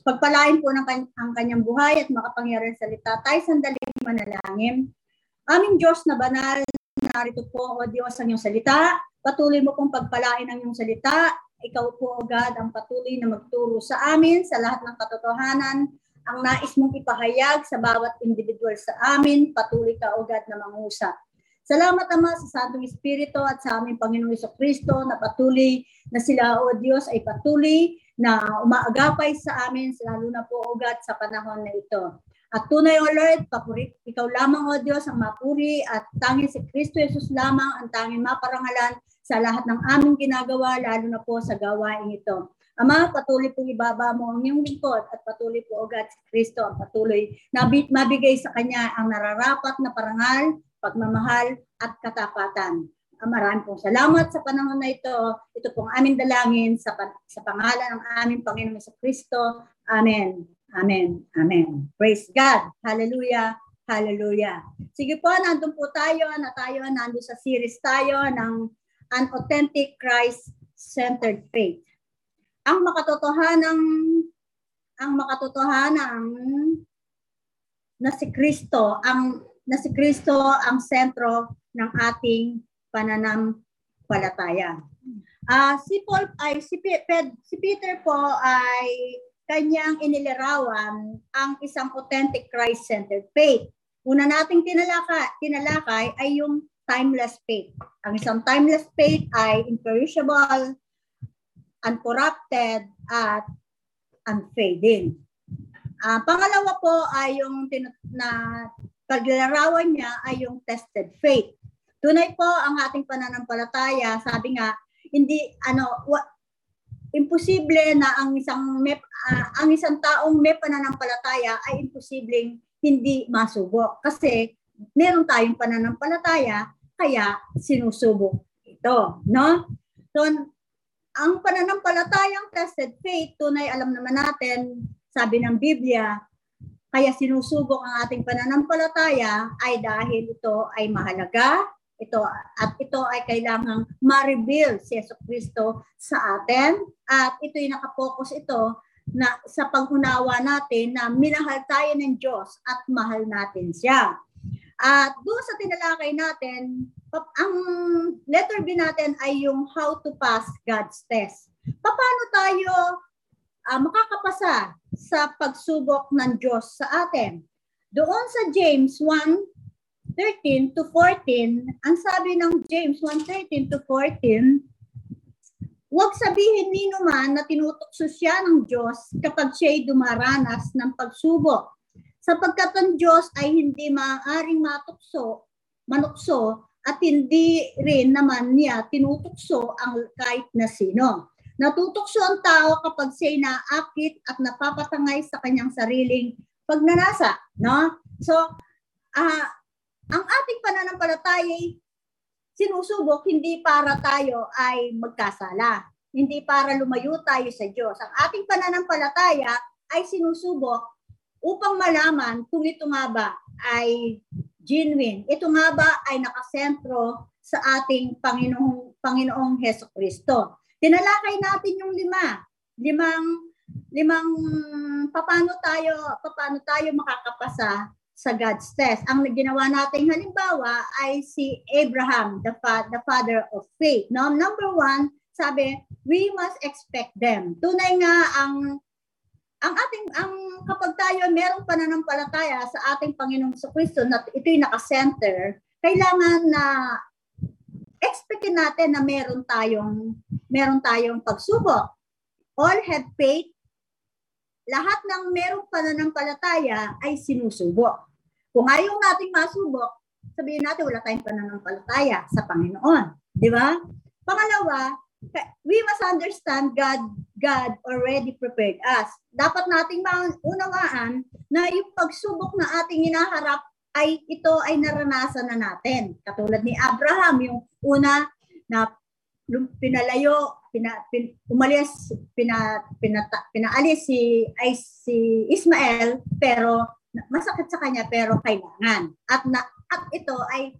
Pagpalain po ng kan- ang kanyang buhay at makapangyarihan salita. Tayo sandaling manalangin. Aming Diyos na banal, narito po, O Diyos, ang iyong salita. Patuloy mo pong pagpalain ang iyong salita. Ikaw po, O God, ang patuloy na magturo sa amin sa lahat ng katotohanan. Ang nais mong ipahayag sa bawat individual sa amin. Patuloy ka, O God, na mangusap. Salamat Ama sa Santong Espiritu at sa aming Panginoong Kristo na patuloy na sila, O Diyos, ay patuloy na umaagapay sa amin, lalo na po, God, sa panahon na ito. At tunay, O Lord, papuri, ikaw lamang, O Diyos, ang mapuri at tanging si Kristo Jesus lamang ang tanging maparangalan sa lahat ng aming ginagawa, lalo na po sa gawain ito. Ama, patuloy pong ibaba mo ang iyong lingkod at patuloy po, O God, si Kristo ang patuloy na mabigay sa Kanya ang nararapat na parangal, pagmamahal at katapatan. Ah, Maraming pong salamat sa panahon na ito. Ito pong aming dalangin sa, sa pangalan ng aming Panginoon sa Kristo. Amen. Amen. Amen. Praise God. Hallelujah. Hallelujah. Sige po, nandun po tayo na tayo nandun sa series tayo ng An Authentic Christ-Centered Faith. Ang makatotohanang ang makatotohanang na si Kristo ang na si Kristo ang sentro ng ating pananampalataya. Ah, si Paul ay si, Pe- si Peter po ay kanyang inilarawan ang isang authentic Christ-centered faith. Una nating tinalaka, tinalakay ay yung timeless faith. Ang isang timeless faith ay imperishable, uncorrupted, at unfading. Ah, pangalawa po ay yung tin- na paglarawan niya ay yung tested faith. Tunay po ang ating pananampalataya, sabi nga, hindi ano wa, imposible na ang isang may, ah, ang isang taong may pananampalataya ay imposibleng hindi masubok kasi meron tayong pananampalataya kaya sinusubok ito, no? So ang pananampalatayang tested faith, tunay alam naman natin, sabi ng Biblia, kaya sinusubok ang ating pananampalataya ay dahil ito ay mahalaga, ito at ito ay kailangang ma-reveal si Yeso Kristo sa atin at ito'y nakapokus ito na sa pag-unawa natin na minahal tayo ng Diyos at mahal natin siya. At doon sa tinalakay natin, ang letter B natin ay yung how to pass God's test. Paano tayo uh, makakapasa sa pagsubok ng Diyos sa atin? Doon sa James 1, 13 to 14, ang sabi ng James 1:13 to 14, Huwag sabihin ni man na tinutukso siya ng Diyos kapag siya'y dumaranas ng pagsubok. Sapagkat ang Diyos ay hindi maaaring matukso, manukso, at hindi rin naman niya tinutukso ang kahit na sino. Natutukso ang tao kapag siya'y naakit at napapatangay sa kanyang sariling pagnanasa. No? So, uh, ang ating pananampalataya sinusubok hindi para tayo ay magkasala. Hindi para lumayo tayo sa Diyos. Ang ating pananampalataya ay sinusubok upang malaman kung ito nga ba ay genuine. Ito nga ba ay nakasentro sa ating Panginoong, Panginoong Heso Kristo. Tinalakay natin yung lima. Limang, limang paano tayo, paano tayo makakapasa sa God's test. Ang ginawa nating halimbawa ay si Abraham, the, fa- the father of faith. No? Number one, sabi, we must expect them. Tunay nga ang ang ating ang kapag tayo merong pananampalataya sa ating Panginoong Kristo na ito'y naka-center, kailangan na expectin natin na meron tayong meron tayong pagsubok. All have faith. Lahat ng merong pananampalataya ay sinusubok. Kung ayaw nating masubok, sabihin natin wala tayong pananampalataya sa Panginoon. Di ba? Pangalawa, we must understand God God already prepared us. Dapat nating maunawaan na yung pagsubok na ating hinaharap ay ito ay naranasan na natin. Katulad ni Abraham, yung una na pinalayo, pina, pin, umalis, pina, pina, pinaalis si, ay, si Ismael, pero masakit sa kanya, pero kailangan. At, na, at ito ay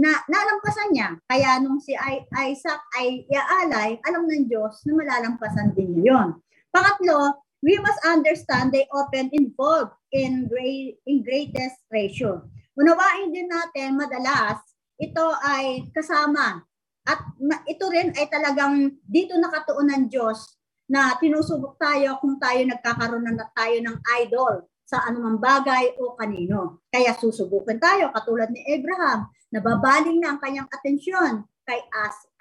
na nalampasan niya. Kaya nung si Isaac ay iaalay, alam ng Diyos na malalampasan din niya yun. Pangatlo, we must understand they often involve in great in greatest ratio. Unawain din natin madalas ito ay kasama at ito rin ay talagang dito nakatuon ng Diyos na tinusubok tayo kung tayo nagkakaroon na tayo ng idol sa anumang bagay o kanino. Kaya susubukan tayo katulad ni Abraham, nababaling na ang kanyang atensyon kay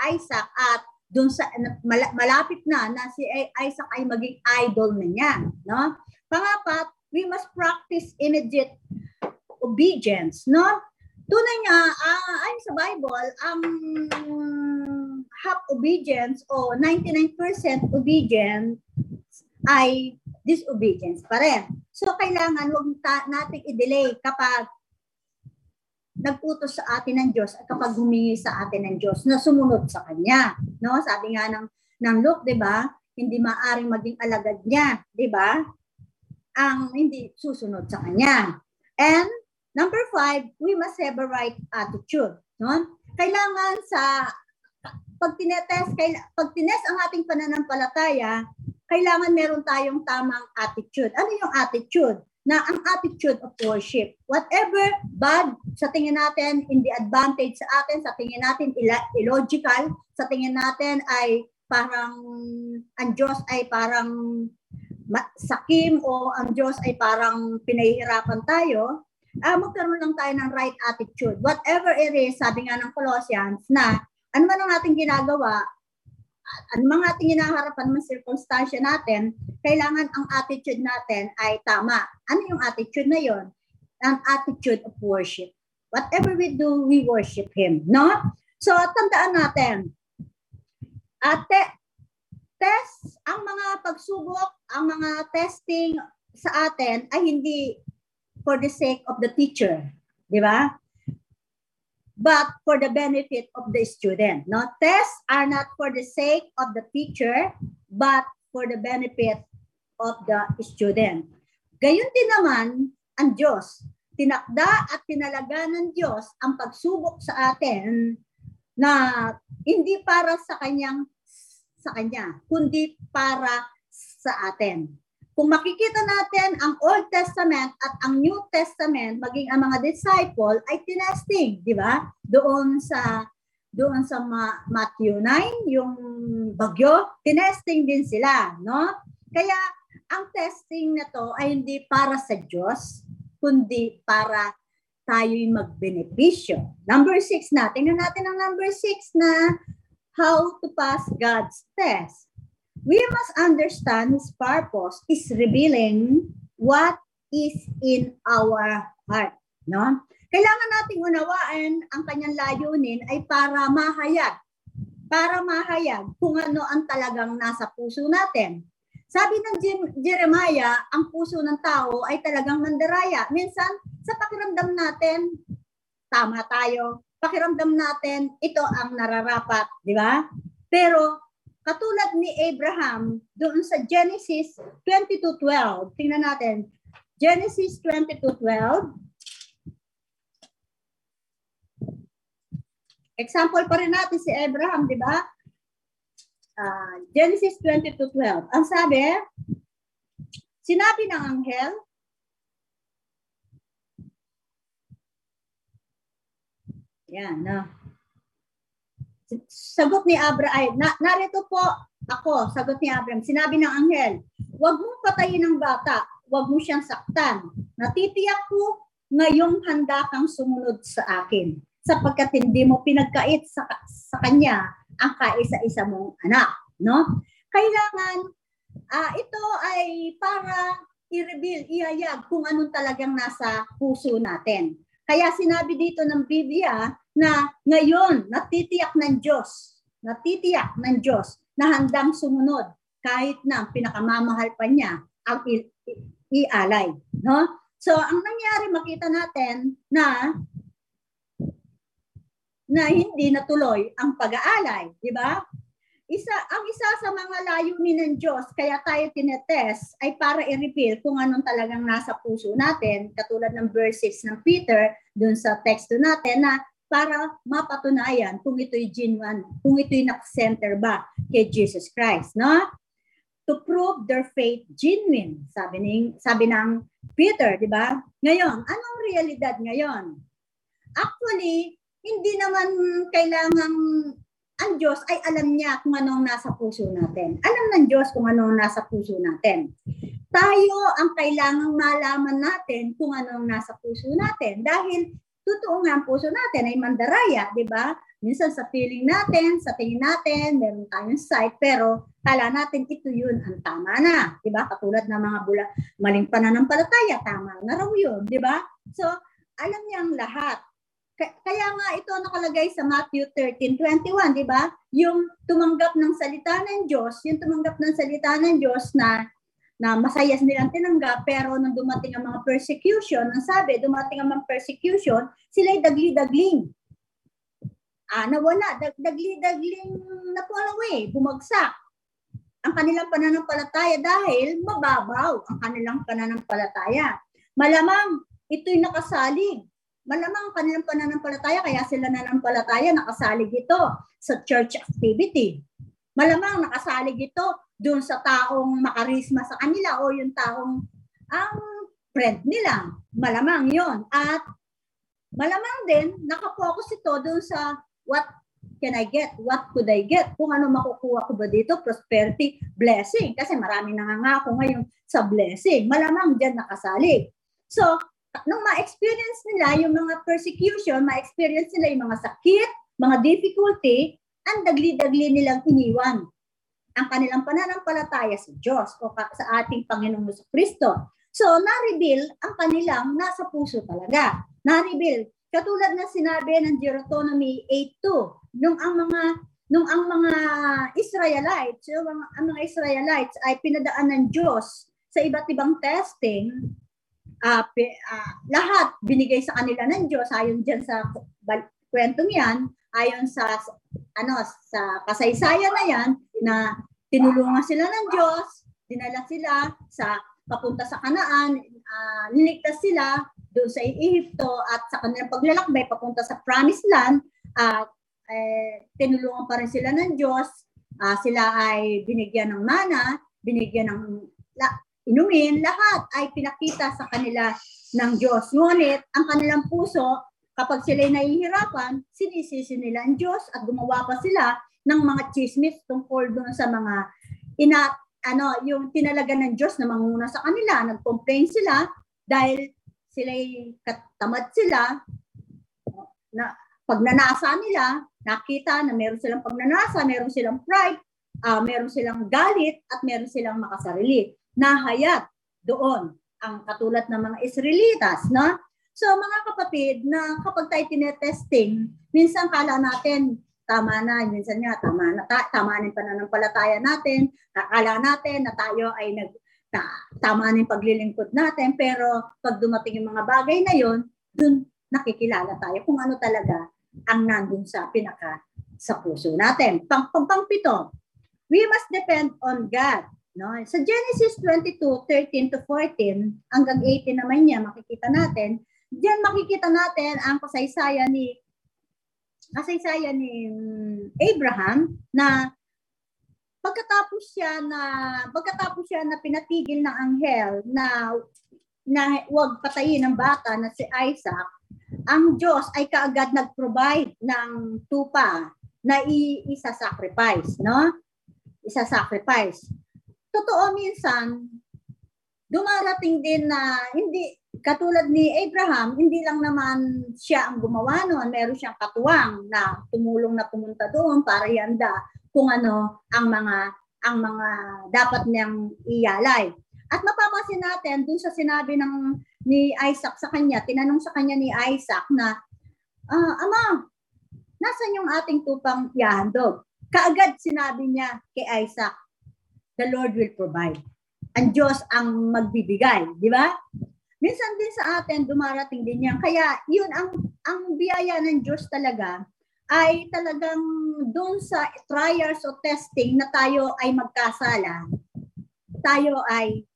Isaac at doon sa malapit na na si Isaac ay maging idol na niya, no? Pangapat, we must practice immediate obedience, no? Tunay nga, uh, ayon sa Bible, ang half obedience o 99% obedience ay disobedience pa rin. So, kailangan huwag natin i-delay kapag nagputos sa atin ng Diyos at kapag humingi sa atin ng Diyos na sumunod sa Kanya. No? Sabi nga ng, ng Luke, di ba? Hindi maaring maging alagad niya, di ba? Ang hindi susunod sa Kanya. And number five, we must have a right attitude. No? Kailangan sa pag tinetest, pag tinest ang ating pananampalataya, kailangan meron tayong tamang attitude. Ano yung attitude? Na ang attitude of worship. Whatever bad sa tingin natin, in the advantage sa atin, sa tingin natin illogical, sa tingin natin ay parang ang Diyos ay parang sakim o ang Diyos ay parang pinahihirapan tayo, uh, magkaroon lang tayo ng right attitude. Whatever it is, sabi nga ng Colossians, na ano man ang ating ginagawa, ang mga ating hinaharapan ng circumstansya natin, kailangan ang attitude natin ay tama. Ano yung attitude na yon? Ang attitude of worship. Whatever we do, we worship Him. No? So, tandaan natin. At te- test, ang mga pagsubok, ang mga testing sa atin ay hindi for the sake of the teacher. Di ba? But for the benefit of the student. No? Tests are not for the sake of the teacher, but for the benefit of the student. Gayon din naman ang Diyos. Tinakda at tinalaga ng Diyos ang pagsubok sa atin na hindi para sa kanyang sa kanya, kundi para sa atin. Kung makikita natin ang Old Testament at ang New Testament, maging ang mga disciple ay tinesting, di ba? Doon sa doon sa Ma- Matthew 9, yung bagyo, tinesting din sila, no? Kaya ang testing na to ay hindi para sa Diyos, kundi para tayo'y magbenepisyo. Number six na, tingnan natin ang number six na how to pass God's test we must understand His purpose is revealing what is in our heart. No? Kailangan nating unawaan ang kanyang layunin ay para mahayag. Para mahayag kung ano ang talagang nasa puso natin. Sabi ng Jeremiah, ang puso ng tao ay talagang mandaraya. Minsan, sa pakiramdam natin, tama tayo. Pakiramdam natin, ito ang nararapat, di ba? Pero Katulad ni Abraham doon sa Genesis 22:12. Tingnan natin. Genesis 22:12. Example pa rin natin si Abraham, di ba? Uh, Genesis 22:12. Ang sabi, sinabi ng anghel, yan, no? Sagot ni Abraham, ay, na, narito po ako, sagot ni Abraham, sinabi ng anghel, huwag mong patayin ang bata, huwag mo siyang saktan. Natitiyak ko, ngayong handa kang sumunod sa akin sapagkat hindi mo pinagkait sa, sa kanya ang kaisa-isa mong anak. No? Kailangan, uh, ito ay para i-reveal, ihayag kung anong talagang nasa puso natin. Kaya sinabi dito ng Biblia na ngayon natitiyak ng Diyos, natitiyak ng Diyos na handang sumunod kahit na pinakamamahal pa niya ang i- i- ialay. No? So, ang nangyari, makita natin na na hindi natuloy ang pag-aalay, di ba? Isa, ang isa sa mga layunin ng Diyos, kaya tayo tinetest, ay para i-reveal kung anong talagang nasa puso natin, katulad ng verse 6 ng Peter, dun sa teksto natin, na para mapatunayan kung ito'y genuine, kung ito'y nak-center ba kay Jesus Christ, no? to prove their faith genuine. Sabi ni sabi ng Peter, di ba? Ngayon, anong realidad ngayon? Actually, hindi naman kailangan ang Diyos ay alam niya kung anong nasa puso natin. Alam ng Diyos kung anong nasa puso natin. Tayo ang kailangang malaman natin kung anong nasa puso natin. Dahil totoo nga ang puso natin ay mandaraya, di ba? Minsan sa feeling natin, sa tingin natin, meron tayong sight, pero kala natin ito yun ang tama na. Di ba? Katulad ng mga bula, maling pananampalataya, tama na raw yun. Di ba? So, alam niya ang lahat. Kaya nga ito nakalagay sa Matthew 13:21, di ba? Yung tumanggap ng salita ng Diyos, yung tumanggap ng salita ng Diyos na na masaya nilang tinanggap, pero nang dumating ang mga persecution, ang sabi, dumating ang mga persecution, sila'y dagli-dagling. Ah, nawala, dag dagli-dagling na away, bumagsak. Ang kanilang pananampalataya dahil mababaw ang kanilang pananampalataya. Malamang ito'y nakasalig malamang kanilang pananampalataya, kaya sila nanampalataya, nakasalig ito sa church activity. Malamang nakasalig ito doon sa taong makarisma sa kanila o yung taong ang friend nila. Malamang yon At malamang din, nakapokus ito doon sa what can I get? What could I get? Kung ano makukuha ko ba dito? Prosperity, blessing. Kasi marami nangangako ngayon sa blessing. Malamang dyan nakasalig. So, nung ma-experience nila yung mga persecution, ma-experience nila yung mga sakit, mga difficulty, ang dagli-dagli nilang iniwan ang kanilang pananampalataya sa Diyos o sa ating Panginoong Kristo. So, na-reveal ang kanilang nasa puso talaga. Na-reveal. Katulad na sinabi ng Deuteronomy 8.2, nung ang mga nung ang mga Israelites, yung mga, ang mga Israelites ay pinadaan ng Diyos sa iba't ibang testing, uh, uh, lahat binigay sa kanila ng Diyos ayon diyan sa kwentong yan ayon sa ano sa kasaysayan na yan na tinulungan sila ng Diyos dinala sila sa papunta sa Kanaan uh, niligtas sila doon sa Ehipto at sa kanilang paglalakbay papunta sa promised land. At uh, eh, tinulungan pa rin sila ng Diyos. Uh, sila ay binigyan ng mana binigyan ng inumin, lahat ay pinakita sa kanila ng Diyos. Ngunit ang kanilang puso, kapag sila nahihirapan, sinisisi nila ang Diyos at gumawa pa sila ng mga chismis tungkol doon sa mga ina ano yung tinalaga ng Diyos na manguna sa kanila, nag-complain sila dahil sila katamad sila. Na pagnanasa nila, nakita na meron silang pagnanasa, meron silang pride, uh, meron silang galit at meron silang makasarili. Nahayat doon ang katulad ng mga Israelitas, no? So mga kapatid, na kapag tayo tinetesting, minsan kala natin tama na, minsan nga tama na, ta, tama na yung pananampalataya natin, akala natin na tayo ay nag, na, tama na yung paglilingkod natin, pero pag dumating yung mga bagay na yon, dun nakikilala tayo kung ano talaga ang nandun sa pinaka sa puso natin. Pang, pang, pang pito, we must depend on God No? Sa Genesis 22, 13 to 14, hanggang 18 naman niya, makikita natin, diyan makikita natin ang kasaysayan ni kasaysayan ni Abraham na pagkatapos siya na pagkatapos siya na pinatigil ng anghel na na huwag patayin ng bata na si Isaac, ang Diyos ay kaagad nag-provide ng tupa na i-isa-sacrifice, no? Isa-sacrifice totoo minsan, dumarating din na hindi, katulad ni Abraham, hindi lang naman siya ang gumawa noon, meron siyang katuwang na tumulong na pumunta doon para ianda kung ano ang mga ang mga dapat niyang iyalay. At mapapansin natin dun sa sinabi ng ni Isaac sa kanya, tinanong sa kanya ni Isaac na, ah, Ama, nasan yung ating tupang yahandog? Kaagad sinabi niya kay Isaac, the Lord will provide. Ang Diyos ang magbibigay, di ba? Minsan din sa atin dumarating din yan. Kaya yun ang ang biyaya ng Diyos talaga ay talagang doon sa trials o testing na tayo ay magkasala, tayo ay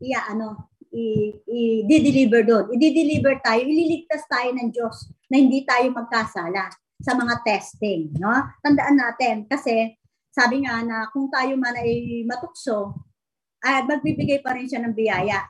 iya ano, i-deliver doon. I-deliver tayo, ililigtas tayo ng Diyos na hindi tayo magkasala sa mga testing, no? Tandaan natin kasi sabi nga na kung tayo man ay matukso, ay magbibigay pa rin siya ng biyaya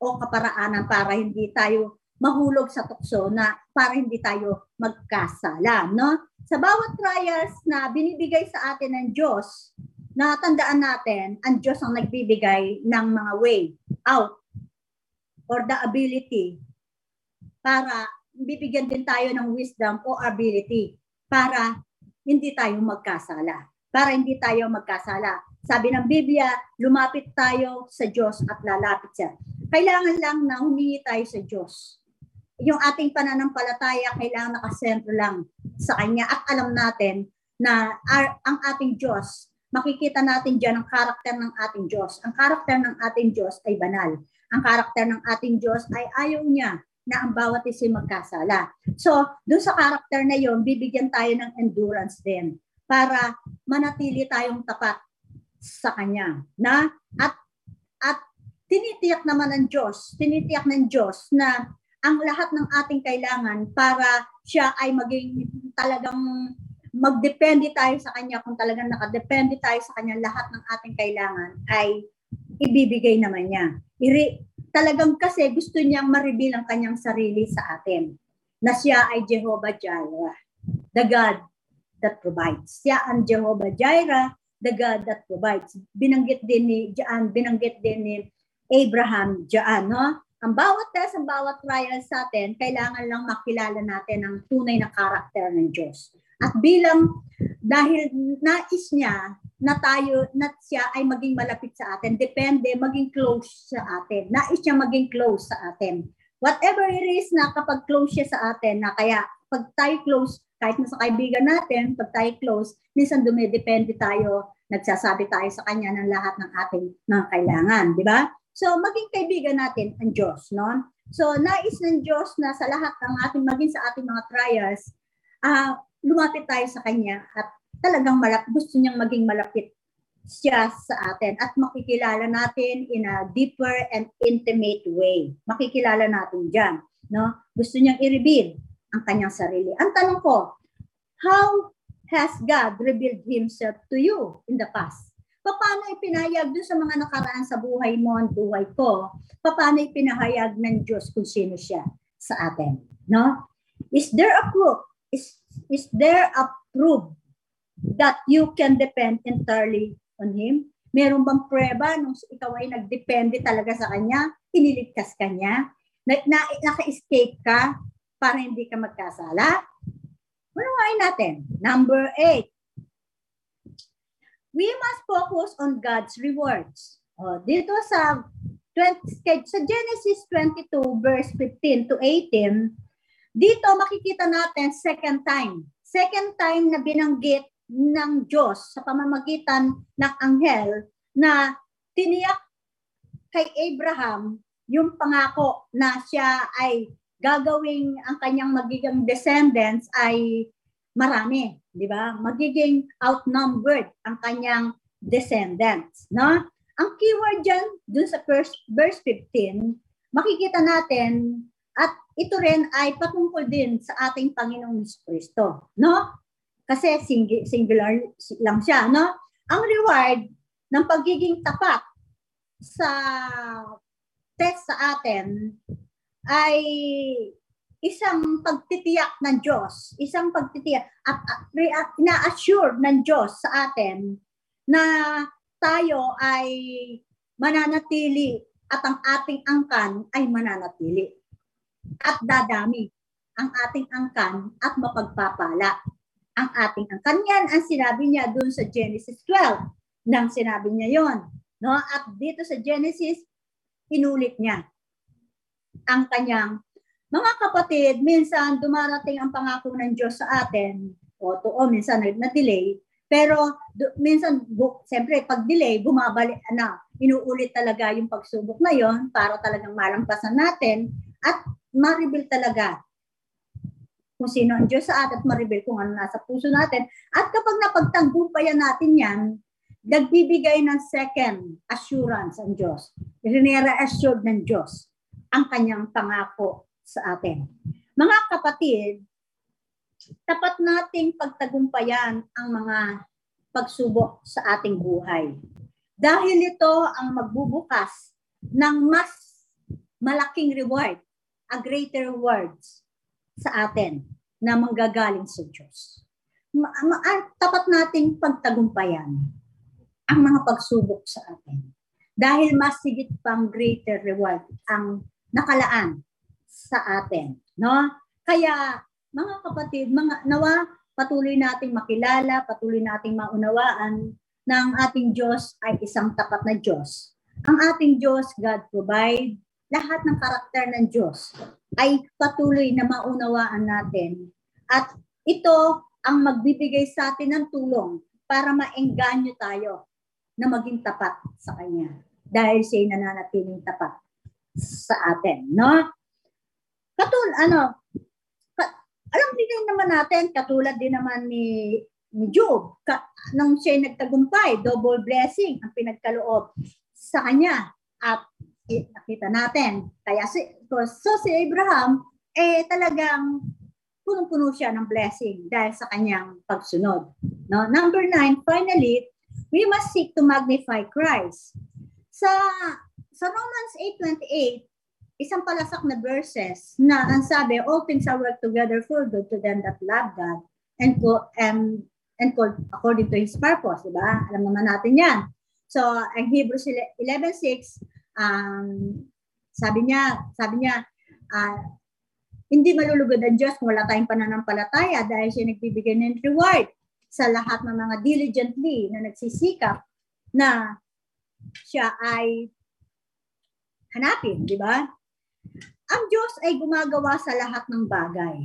o kaparaanan para hindi tayo mahulog sa tukso na para hindi tayo magkasala, no? Sa bawat trials na binibigay sa atin ng Diyos, natandaan natin, ang Diyos ang nagbibigay ng mga way out or the ability para bibigyan din tayo ng wisdom o ability para hindi tayo magkasala. Para hindi tayo magkasala. Sabi ng Biblia, lumapit tayo sa Diyos at lalapit siya. Kailangan lang na humingi tayo sa Diyos yung ating pananampalataya kailangan nakasentro lang sa Kanya at alam natin na our, ang ating Diyos, makikita natin dyan ang karakter ng ating Diyos. Ang karakter ng ating Diyos ay banal. Ang karakter ng ating Diyos ay ayaw niya na ang bawat isa magkasala. So, doon sa karakter na yon, bibigyan tayo ng endurance din para manatili tayong tapat sa Kanya. Na? At, at tinitiyak naman ng Diyos, tinitiyak ng Diyos na ang lahat ng ating kailangan para siya ay maging talagang magdepende tayo sa kanya kung talagang nakadepende tayo sa kanya lahat ng ating kailangan ay ibibigay naman niya. Iri, talagang kasi gusto niyang ma-reveal ang kanyang sarili sa atin na siya ay Jehovah Jireh, the God that provides. Siya ang Jehovah Jireh, the God that provides. Binanggit din ni Jaan, binanggit din ni Abraham Jaan, no? Ang bawat test, ang bawat trial sa atin, kailangan lang makilala natin ang tunay na karakter ng Diyos. At bilang, dahil nais niya na tayo, na siya ay maging malapit sa atin, depende, maging close sa atin. Nais niya maging close sa atin. Whatever it is na kapag close siya sa atin, na kaya pag tayo close, kahit na sa kaibigan natin, pag tayo close, minsan dumidepende tayo, nagsasabi tayo sa kanya ng lahat ng ating mga kailangan, di ba? So, maging kaibigan natin ang Diyos, no? So, nais ng Diyos na sa lahat ng ating, maging sa ating mga trials, uh, lumapit tayo sa Kanya at talagang malap, gusto niyang maging malapit siya sa atin at makikilala natin in a deeper and intimate way. Makikilala natin dyan. No? Gusto niyang i-reveal ang kanyang sarili. Ang tanong ko, how has God revealed Himself to you in the past? Paano ipinahayag doon sa mga nakaraan sa buhay mo ang buhay ko? Paano ipinahayag ng Diyos kung sino siya sa atin? No? Is there a proof? Is, is there a proof that you can depend entirely on Him? Meron bang prueba nung ikaw ay nagdepende talaga sa Kanya? Iniligtas ka niya? Na, na, naka-escape ka para hindi ka magkasala? Unawain natin. Number eight, we must focus on God's rewards. Oh, dito sa 20, sa Genesis 22 verse 15 to 18, dito makikita natin second time. Second time na binanggit ng Diyos sa pamamagitan ng anghel na tiniyak kay Abraham yung pangako na siya ay gagawing ang kanyang magiging descendants ay marami, di ba? Magiging outnumbered ang kanyang descendants, no? Ang keyword diyan dun sa first verse 15, makikita natin at ito rin ay patungkol din sa ating Panginoong Kristo, no? Kasi sing- singular lang siya, no? Ang reward ng pagiging tapat sa test sa atin ay isang pagtitiyak ng Diyos, isang pagtitiyak at, at, at na-assure ng Diyos sa atin na tayo ay mananatili at ang ating angkan ay mananatili at dadami ang ating angkan at mapagpapala ang ating angkan. Yan ang sinabi niya doon sa Genesis 12 nang sinabi niya yon. No? At dito sa Genesis, inulit niya ang kanyang mga kapatid, minsan dumarating ang pangako ng Diyos sa atin, o to, o minsan na-delay, pero do, minsan, bu, siyempre, pag delay, bumabalik, na, inuulit talaga yung pagsubok na yon para talagang malampasan natin at ma-reveal talaga kung sino ang Diyos sa atin at ma-reveal kung ano nasa puso natin. At kapag napagtanggumpayan natin yan, nagbibigay ng second assurance ang Diyos. Rinera-assured ng Diyos ang kanyang pangako sa atin. Mga kapatid, tapat nating pagtagumpayan ang mga pagsubok sa ating buhay. Dahil ito ang magbubukas ng mas malaking reward, a greater rewards sa atin na manggagaling sa Diyos. Ma- ma- tapat nating pagtagumpayan ang mga pagsubok sa atin. Dahil mas sigit pang greater reward ang nakalaan sa atin. No? Kaya, mga kapatid, mga nawa, patuloy nating makilala, patuloy nating maunawaan na ang ating Diyos ay isang tapat na Diyos. Ang ating Diyos, God provide, lahat ng karakter ng Diyos ay patuloy na maunawaan natin. At ito ang magbibigay sa atin ng tulong para maengganyo tayo na maging tapat sa Kanya. Dahil siya'y nananatiling tapat sa atin. No? Katul, ano, alam din naman natin, katulad din naman ni, ni Job, ka, nung siya nagtagumpay, double blessing ang pinagkaloob sa kanya. At eh, nakita natin, kaya si, so si Abraham, eh talagang punong-puno siya ng blessing dahil sa kanyang pagsunod. No? Number nine, finally, we must seek to magnify Christ. Sa sa Romans 8.28, isang palasak na verses na ang sabi, all things are work together for good to them that love God and co- and and called according to His purpose, di ba? Alam naman natin yan. So, ang Hebrews 11.6, um, sabi niya, sabi niya, uh, hindi malulugod ang Diyos kung wala tayong pananampalataya dahil siya nagbibigay ng reward sa lahat ng mga diligently na nagsisikap na siya ay hanapin, di ba? Ang Diyos ay gumagawa sa lahat ng bagay.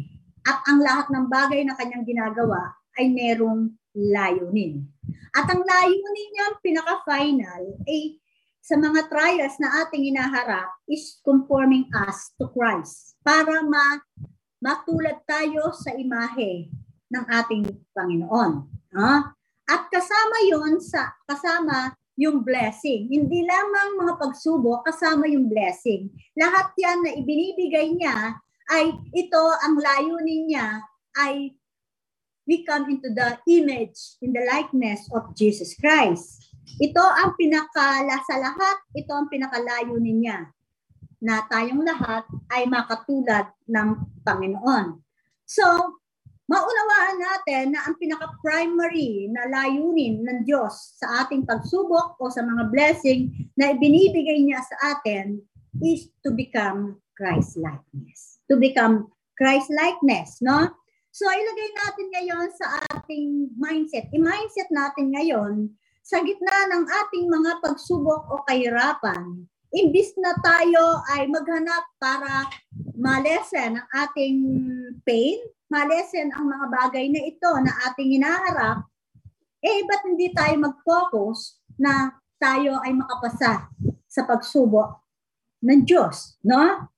At ang lahat ng bagay na kanyang ginagawa ay merong layunin. At ang layunin niya, pinaka-final, ay sa mga trials na ating inaharap is conforming us to Christ para ma matulad tayo sa imahe ng ating Panginoon. Uh, at kasama yon sa kasama yung blessing. Hindi lamang mga pagsubok, kasama yung blessing. Lahat yan na ibinibigay niya ay ito ang layunin niya ay we come into the image in the likeness of Jesus Christ. Ito ang pinakala sa lahat, ito ang pinakalayunin niya na tayong lahat ay makatulad ng Panginoon. So, maunawaan natin na ang pinaka-primary na layunin ng Diyos sa ating pagsubok o sa mga blessing na ibinibigay niya sa atin is to become Christ-likeness. To become Christ-likeness, no? So, ilagay natin ngayon sa ating mindset. I-mindset natin ngayon sa gitna ng ating mga pagsubok o kahirapan, imbis na tayo ay maghanap para malesen ang ating pain, malesen ang mga bagay na ito na ating hinaharap, eh ba't hindi tayo mag-focus na tayo ay makapasa sa pagsubok ng Diyos, no?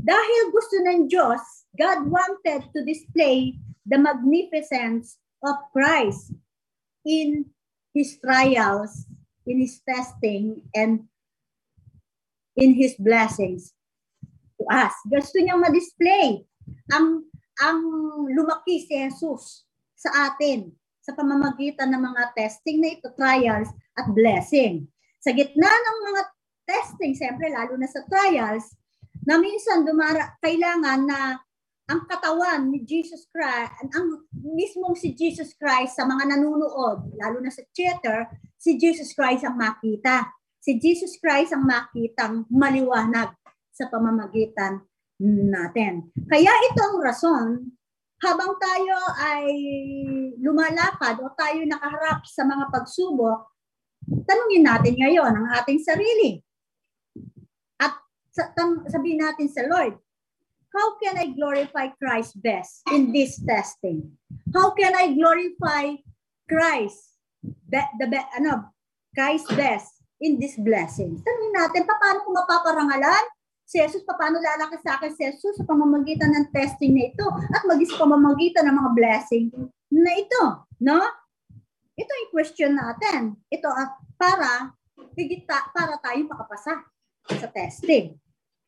Dahil gusto ng Diyos, God wanted to display the magnificence of Christ in His trials, in His testing, and in His blessings to us. Gusto niyang ma-display ang ang lumaki si Jesus sa atin sa pamamagitan ng mga testing na ito, trials at blessing. Sa gitna ng mga testing, siyempre lalo na sa trials, na minsan dumara, kailangan na ang katawan ni Jesus Christ, ang mismong si Jesus Christ sa mga nanunood, lalo na sa theater, si Jesus Christ ang makita. Si Jesus Christ ang makitang maliwanag sa pamamagitan natin. Kaya ito ang rason, habang tayo ay lumalakad o tayo nakaharap sa mga pagsubok, tanungin natin ngayon ang ating sarili. At sabihin natin sa Lord, how can I glorify Christ best in this testing? How can I glorify Christ, the, the, ano, Christ best in this blessing? Tanungin natin, paano ko mapaparangalan si Jesus, paano lalaki sa akin si Jesus sa pamamagitan ng testing na ito at maging sa pamamagitan ng mga blessing na ito, no? Ito yung question natin. Ito at para higita para tayo makapasa sa testing.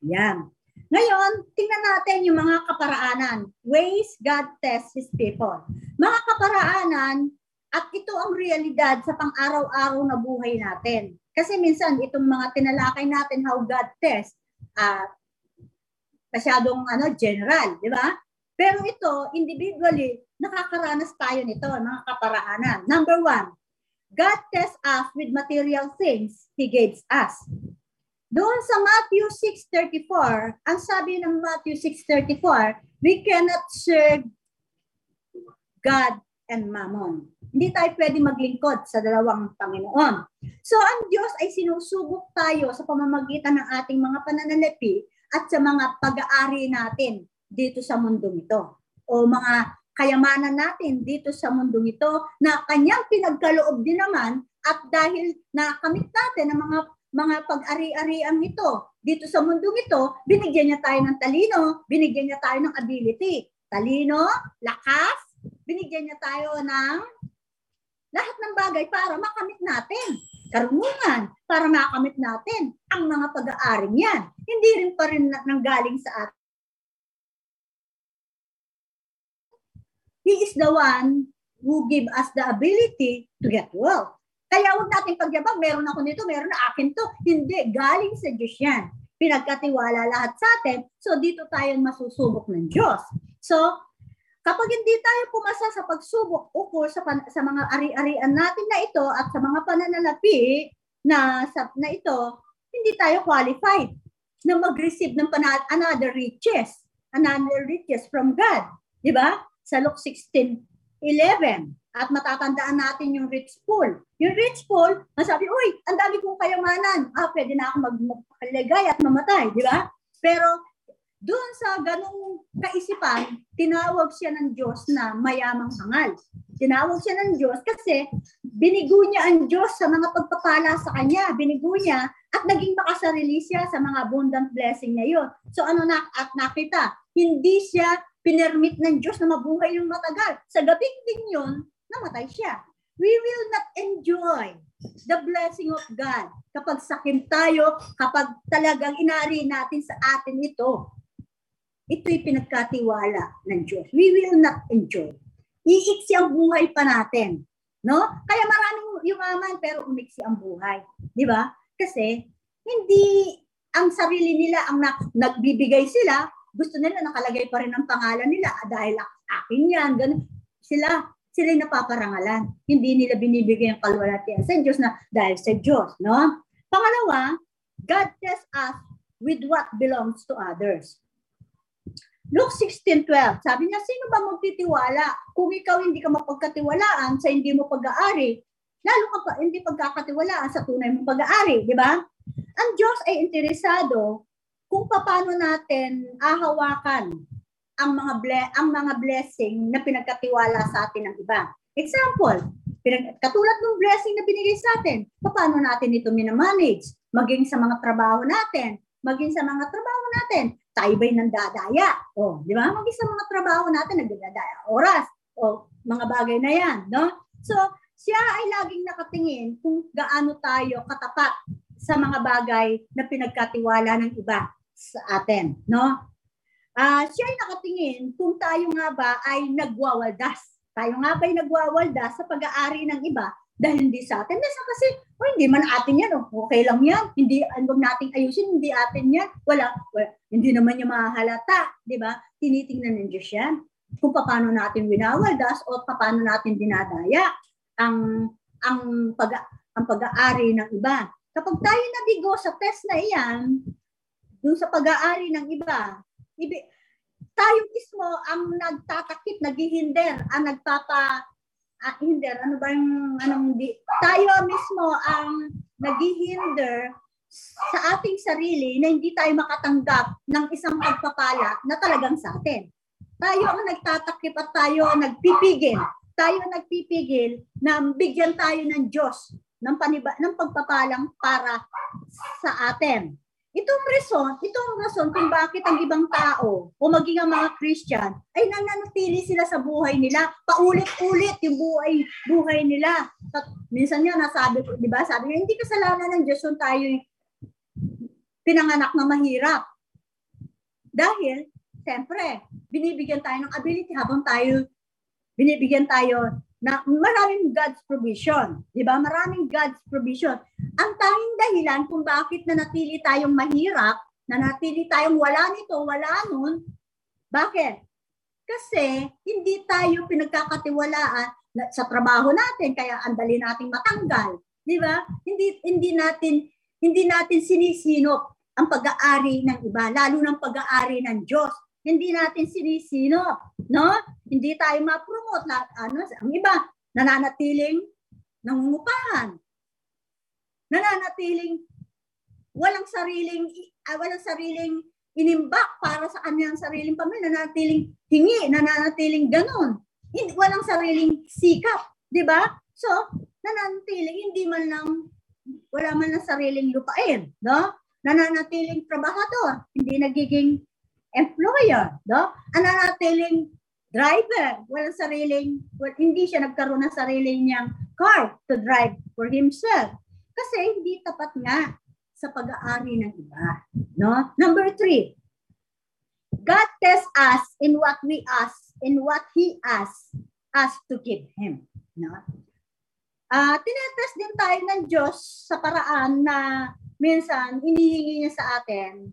Yan. Ngayon, tingnan natin yung mga kaparaanan. Ways God tests His people. Mga kaparaanan At ito ang realidad sa pang-araw-araw na buhay natin. Kasi minsan, itong mga tinalakay natin, how God test, uh, masyadong ano, general, di ba? Pero ito, individually, nakakaranas tayo nito, mga kaparaanan. Number one, God tests us with material things He gives us. Doon sa Matthew 6.34, ang sabi ng Matthew 6.34, we cannot serve God and Mammon. Hindi tayo pwede maglingkod sa dalawang Panginoon. So ang Diyos ay sinusubok tayo sa pamamagitan ng ating mga pananalapi at sa mga pag-aari natin dito sa mundong ito. O mga kayamanan natin dito sa mundong ito na kanyang pinagkaloob din naman at dahil nakamit natin ang mga mga pag-ari-arian nito dito sa mundong ito, binigyan niya tayo ng talino, binigyan niya tayo ng ability. Talino, lakas, binigyan niya tayo ng lahat ng bagay para makamit natin. Karunungan para makamit natin ang mga pag-aaring yan. Hindi rin pa rin nanggaling sa atin. He is the one who give us the ability to get wealth. Kaya huwag natin pagyabang, meron ako nito, meron na akin to. Hindi, galing sa Diyos yan. Pinagkatiwala lahat sa atin, so dito tayo masusubok ng Diyos. So, Kapag hindi tayo pumasa sa pagsubok ukol sa, pan- sa mga ari-arian natin na ito at sa mga pananalapi na, sa, na ito, hindi tayo qualified na mag-receive ng pana- another riches, another riches from God. Di ba? Sa Luke 16:11 at matatandaan natin yung rich pool. Yung rich pool, masabi, uy, ang dami kong kayamanan. Ah, pwede na ako magpaligay at mamatay, di ba? Pero doon sa ganong kaisipan, tinawag siya ng Diyos na mayamang hangal. Tinawag siya ng Diyos kasi binigo niya ang Diyos sa mga pagpapala sa kanya. Binigo niya at naging makasarili siya sa mga abundant blessing na yun. So ano na at nakita, hindi siya pinermit ng Diyos na mabuhay ng matagal. Sa gabing din yun, namatay siya. We will not enjoy the blessing of God kapag sakin tayo, kapag talagang inari natin sa atin ito ito'y pinagkatiwala ng Diyos. We will not enjoy. Iiksi ang buhay pa natin. No? Kaya maraming yumaman pero umiksi ang buhay. Di ba? Kasi hindi ang sarili nila ang na, nagbibigay sila, gusto nila nakalagay pa rin ang pangalan nila ah, dahil akin yan, ganun. Sila, sila napaparangalan. Hindi nila binibigay ang kalwalatian sa Diyos na dahil sa Diyos. No? Pangalawa, God tests us with what belongs to others. Luke 16.12, sabi niya, sino ba magtitiwala kung ikaw hindi ka mapagkatiwalaan sa hindi mo pag-aari? Lalo ka pa hindi pagkakatiwalaan sa tunay mong pag-aari, di ba? Ang Diyos ay interesado kung paano natin ahawakan ang mga ble- ang mga blessing na pinagkatiwala sa atin ng iba. Example, pinag- katulad ng blessing na binigay sa atin, paano natin ito minamanage? Maging sa mga trabaho natin, maging sa mga trabaho natin, tayo ba'y nandadaya? O, di ba? Maging sa mga trabaho natin, nagdadaya oras. O, mga bagay na yan, no? So, siya ay laging nakatingin kung gaano tayo katapat sa mga bagay na pinagkatiwala ng iba sa atin, no? Uh, siya ay nakatingin kung tayo nga ba ay nagwawaldas. Tayo nga ba ay nagwawaldas sa pag-aari ng iba dahil hindi sa atin. Minsan kasi, oh, hindi man atin yan, oh. okay lang yan. Hindi, ano nating ayusin, hindi atin yan. Wala, wala. hindi naman niya mahalata, di ba? Tinitingnan ng Diyos yan. Kung paano natin winawaldas o paano natin dinadaya ang ang pag ang pag-aari ng iba. Kapag tayo nabigo sa test na iyan, dun sa pag-aari ng iba, ibi, tayo mismo ang nagtatakip, naghihinder, ang nagpapa uh, hinder, ano ba yung anong di, tayo mismo ang naghihinder sa ating sarili na hindi tayo makatanggap ng isang pagpapala na talagang sa atin. Tayo ang nagtatakip at tayo ang nagpipigil. Tayo ang nagpipigil na bigyan tayo ng Diyos ng, paniba, ng pagpapalang para sa atin. Itong reason, itong rason kung bakit ang ibang tao o maging ang mga Christian ay nananatili sila sa buhay nila, paulit-ulit yung buhay buhay nila. At minsan nga nasabi ko, di ba? Sabi niya, hindi kasalanan ng Diyos yung tayo pinanganak na mahirap. Dahil, siyempre, binibigyan tayo ng ability habang tayo binibigyan tayo na maraming God's provision. Di ba? Maraming God's provision. Ang tanging dahilan kung bakit nanatili tayong mahirap, nanatili tayong wala nito, wala nun, bakit? Kasi hindi tayo pinagkakatiwalaan sa trabaho natin, kaya ang dali nating matanggal. Di ba? Hindi, hindi natin hindi natin sinisinop ang pag-aari ng iba, lalo ng pag-aari ng Diyos. Hindi natin sinisinop, no? Hindi tayo ma-promote. Lahat, ano, ang iba, nananatiling nangungupahan. Nananatiling walang sariling uh, walang sariling inimbak para sa kanyang sariling pamilya, nananatiling hingi, nananatiling ganun. Hindi, walang sariling sikap, di ba? So, nananatiling hindi man lang wala man na sariling lupain, no? Nananatiling trabahador, hindi nagiging employer, no? Nananatiling driver, wala sariling, well, hindi siya nagkaroon ng sariling niyang car to drive for himself. Kasi hindi tapat nga sa pag-aari ng iba, no? Number three, God tests us in what we ask, in what He asks us to give Him, no? uh, tinetest din tayo ng Diyos sa paraan na minsan inihingi niya sa atin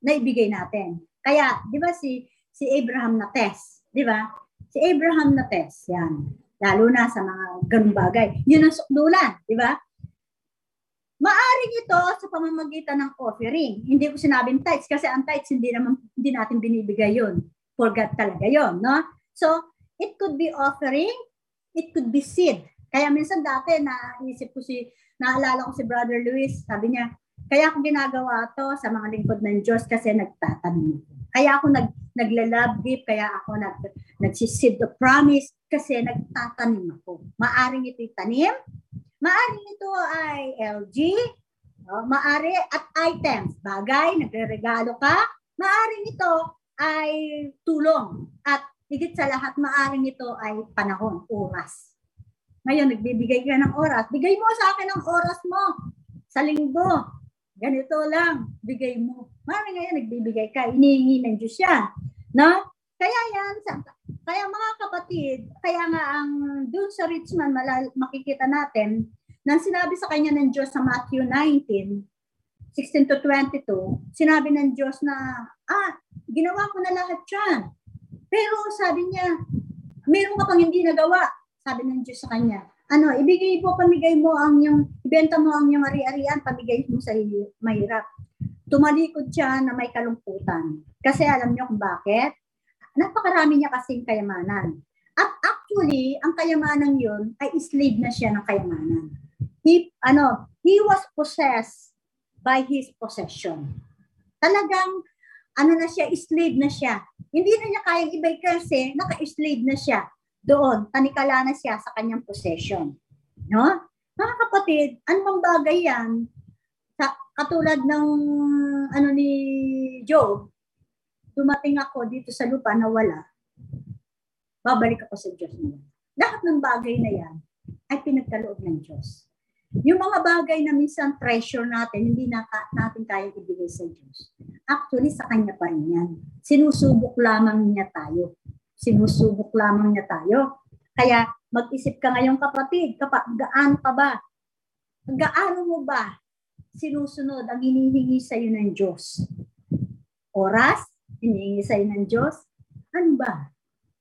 na ibigay natin. Kaya, di ba si si Abraham na test, di ba? Si Abraham na test, yan. Lalo na sa mga ganung bagay. Yun ang sukdulan, di ba? Maaring ito sa pamamagitan ng offering. Hindi ko sinabing tithes kasi ang tithes hindi naman hindi natin binibigay yun. For God talaga yun, no? So, it could be offering, it could be seed. Kaya minsan dati naisip ko si, naalala ko si Brother Luis, sabi niya, kaya ako ginagawa to sa mga lingkod ng Diyos kasi nagtatanim ako. Kaya ako nag, nagla-love gift, kaya ako nag, nagsisid of promise kasi nagtatanim ako. Maaring ito'y tanim, maaring ito ay LG, no? maari at items, bagay, nagre-regalo ka, maaring ito ay tulong at higit sa lahat, maaring ito ay panahon, oras. Ngayon, nagbibigay ka ng oras. Bigay mo sa akin ang oras mo sa linggo. Ganito lang, bigay mo. Maraming ngayon, nagbibigay ka. Inihingi ng Diyos yan. No? Kaya yan, kaya mga kapatid, kaya nga ang doon sa Richmond, malal, makikita natin, nang sinabi sa kanya ng Diyos sa Matthew 19, 16 to 22, sinabi ng Diyos na, ah, ginawa ko na lahat yan. Pero sabi niya, meron ka pang hindi nagawa. Sabi ng Diyos sa kanya, ano, ibigay mo, pamigay mo ang yung, ibenta mo ang yung ari-arian, pamigay mo sa mahirap. Tumalikod siya na may kalungkutan. Kasi alam niyo kung bakit? Napakarami niya kasing kayamanan. At actually, ang kayamanan yun ay slave na siya ng kayamanan. He, ano, he was possessed by his possession. Talagang, ano na siya, slave na siya hindi na niya kayang ibay kasi naka-slave na siya doon. Tanikala na siya sa kanyang possession. No? Mga kapatid, anong bagay yan? Sa, katulad ng ano ni Job, dumating ako dito sa lupa na wala, babalik ako sa Diyos mo. Lahat ng bagay na yan ay pinagkaloob ng Diyos. Yung mga bagay na minsan treasure natin, hindi na natin kayang ibigay sa Diyos. Actually, sa Kanya pa rin yan. Sinusubok lamang niya tayo. Sinusubok lamang niya tayo. Kaya mag-isip ka ngayon kapatid, kapag gaano ka ba? Gaano mo ba sinusunod ang hinihingi sa iyo ng Diyos? Oras? Hinihingi sa iyo ng Diyos? Ano ba?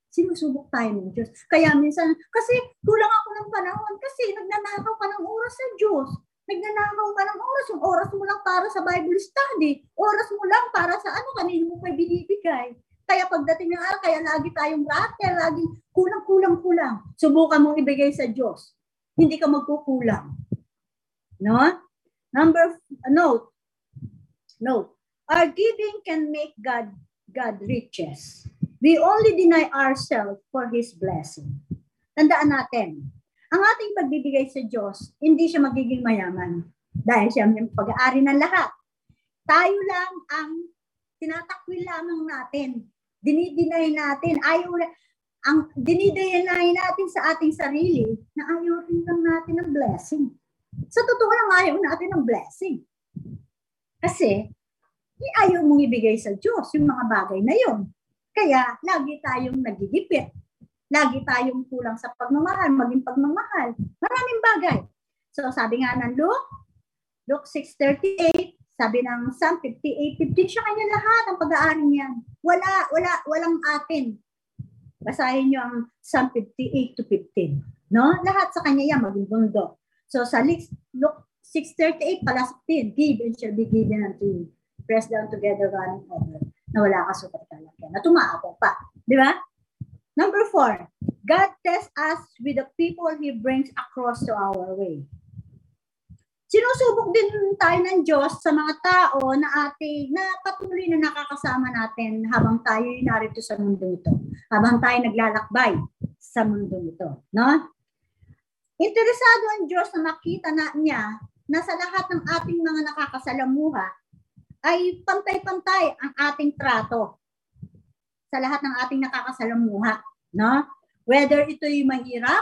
sinusubok tayo ng Diyos. Kaya minsan, kasi kulang ako ng panahon kasi nagnanakaw ka ng oras sa Diyos. Nagnanakaw ka ng oras. Yung oras mo lang para sa Bible study. Oras mo lang para sa ano, kanino mo pa binibigay. Kaya pagdating ng araw, kaya lagi tayong ratel, lagi kulang-kulang-kulang. Subukan mong ibigay sa Diyos. Hindi ka magkukulang. No? Number, note, note, our giving can make God God riches We only deny ourselves for His blessing. Tandaan natin, ang ating pagbibigay sa Diyos, hindi siya magiging mayaman dahil siya ang pag-aari ng lahat. Tayo lang ang tinatakwil lamang natin. Dinidinay natin. Ayaw, ang dinidinay natin sa ating sarili na ayaw rin lang natin ng blessing. Sa totoo lang ayaw natin ng blessing. Kasi, ayaw mong ibigay sa Diyos yung mga bagay na yon. Kaya, lagi tayong nagigipit. Lagi tayong kulang sa pagmamahal, maging pagmamahal. Maraming bagay. So sabi nga ng Luke, Luke 6.38, sabi ng Psalm 58.15, siya kanya lahat ang pag-aari niyan. Wala, wala, walang atin. Basahin niyo ang Psalm 58 to 15. No? Lahat sa kanya yan, maging mundo. So sa Luke 6.38, palasok din, give and shall be given unto you. Press down together, running over. Na wala ka sukat kalagyan. Na tumaabo pa. Di ba? Number four, God tests us with the people He brings across to our way. Sinusubok din tayo ng Diyos sa mga tao na ating na patuloy na nakakasama natin habang tayo narito sa mundo ito. Habang tayo naglalakbay sa mundo ito. No? Interesado ang Diyos na makita na niya na sa lahat ng ating mga nakakasalamuha ay pantay-pantay ang ating trato sa lahat ng ating nakakasalamuha. No? Whether ito'y mahirap,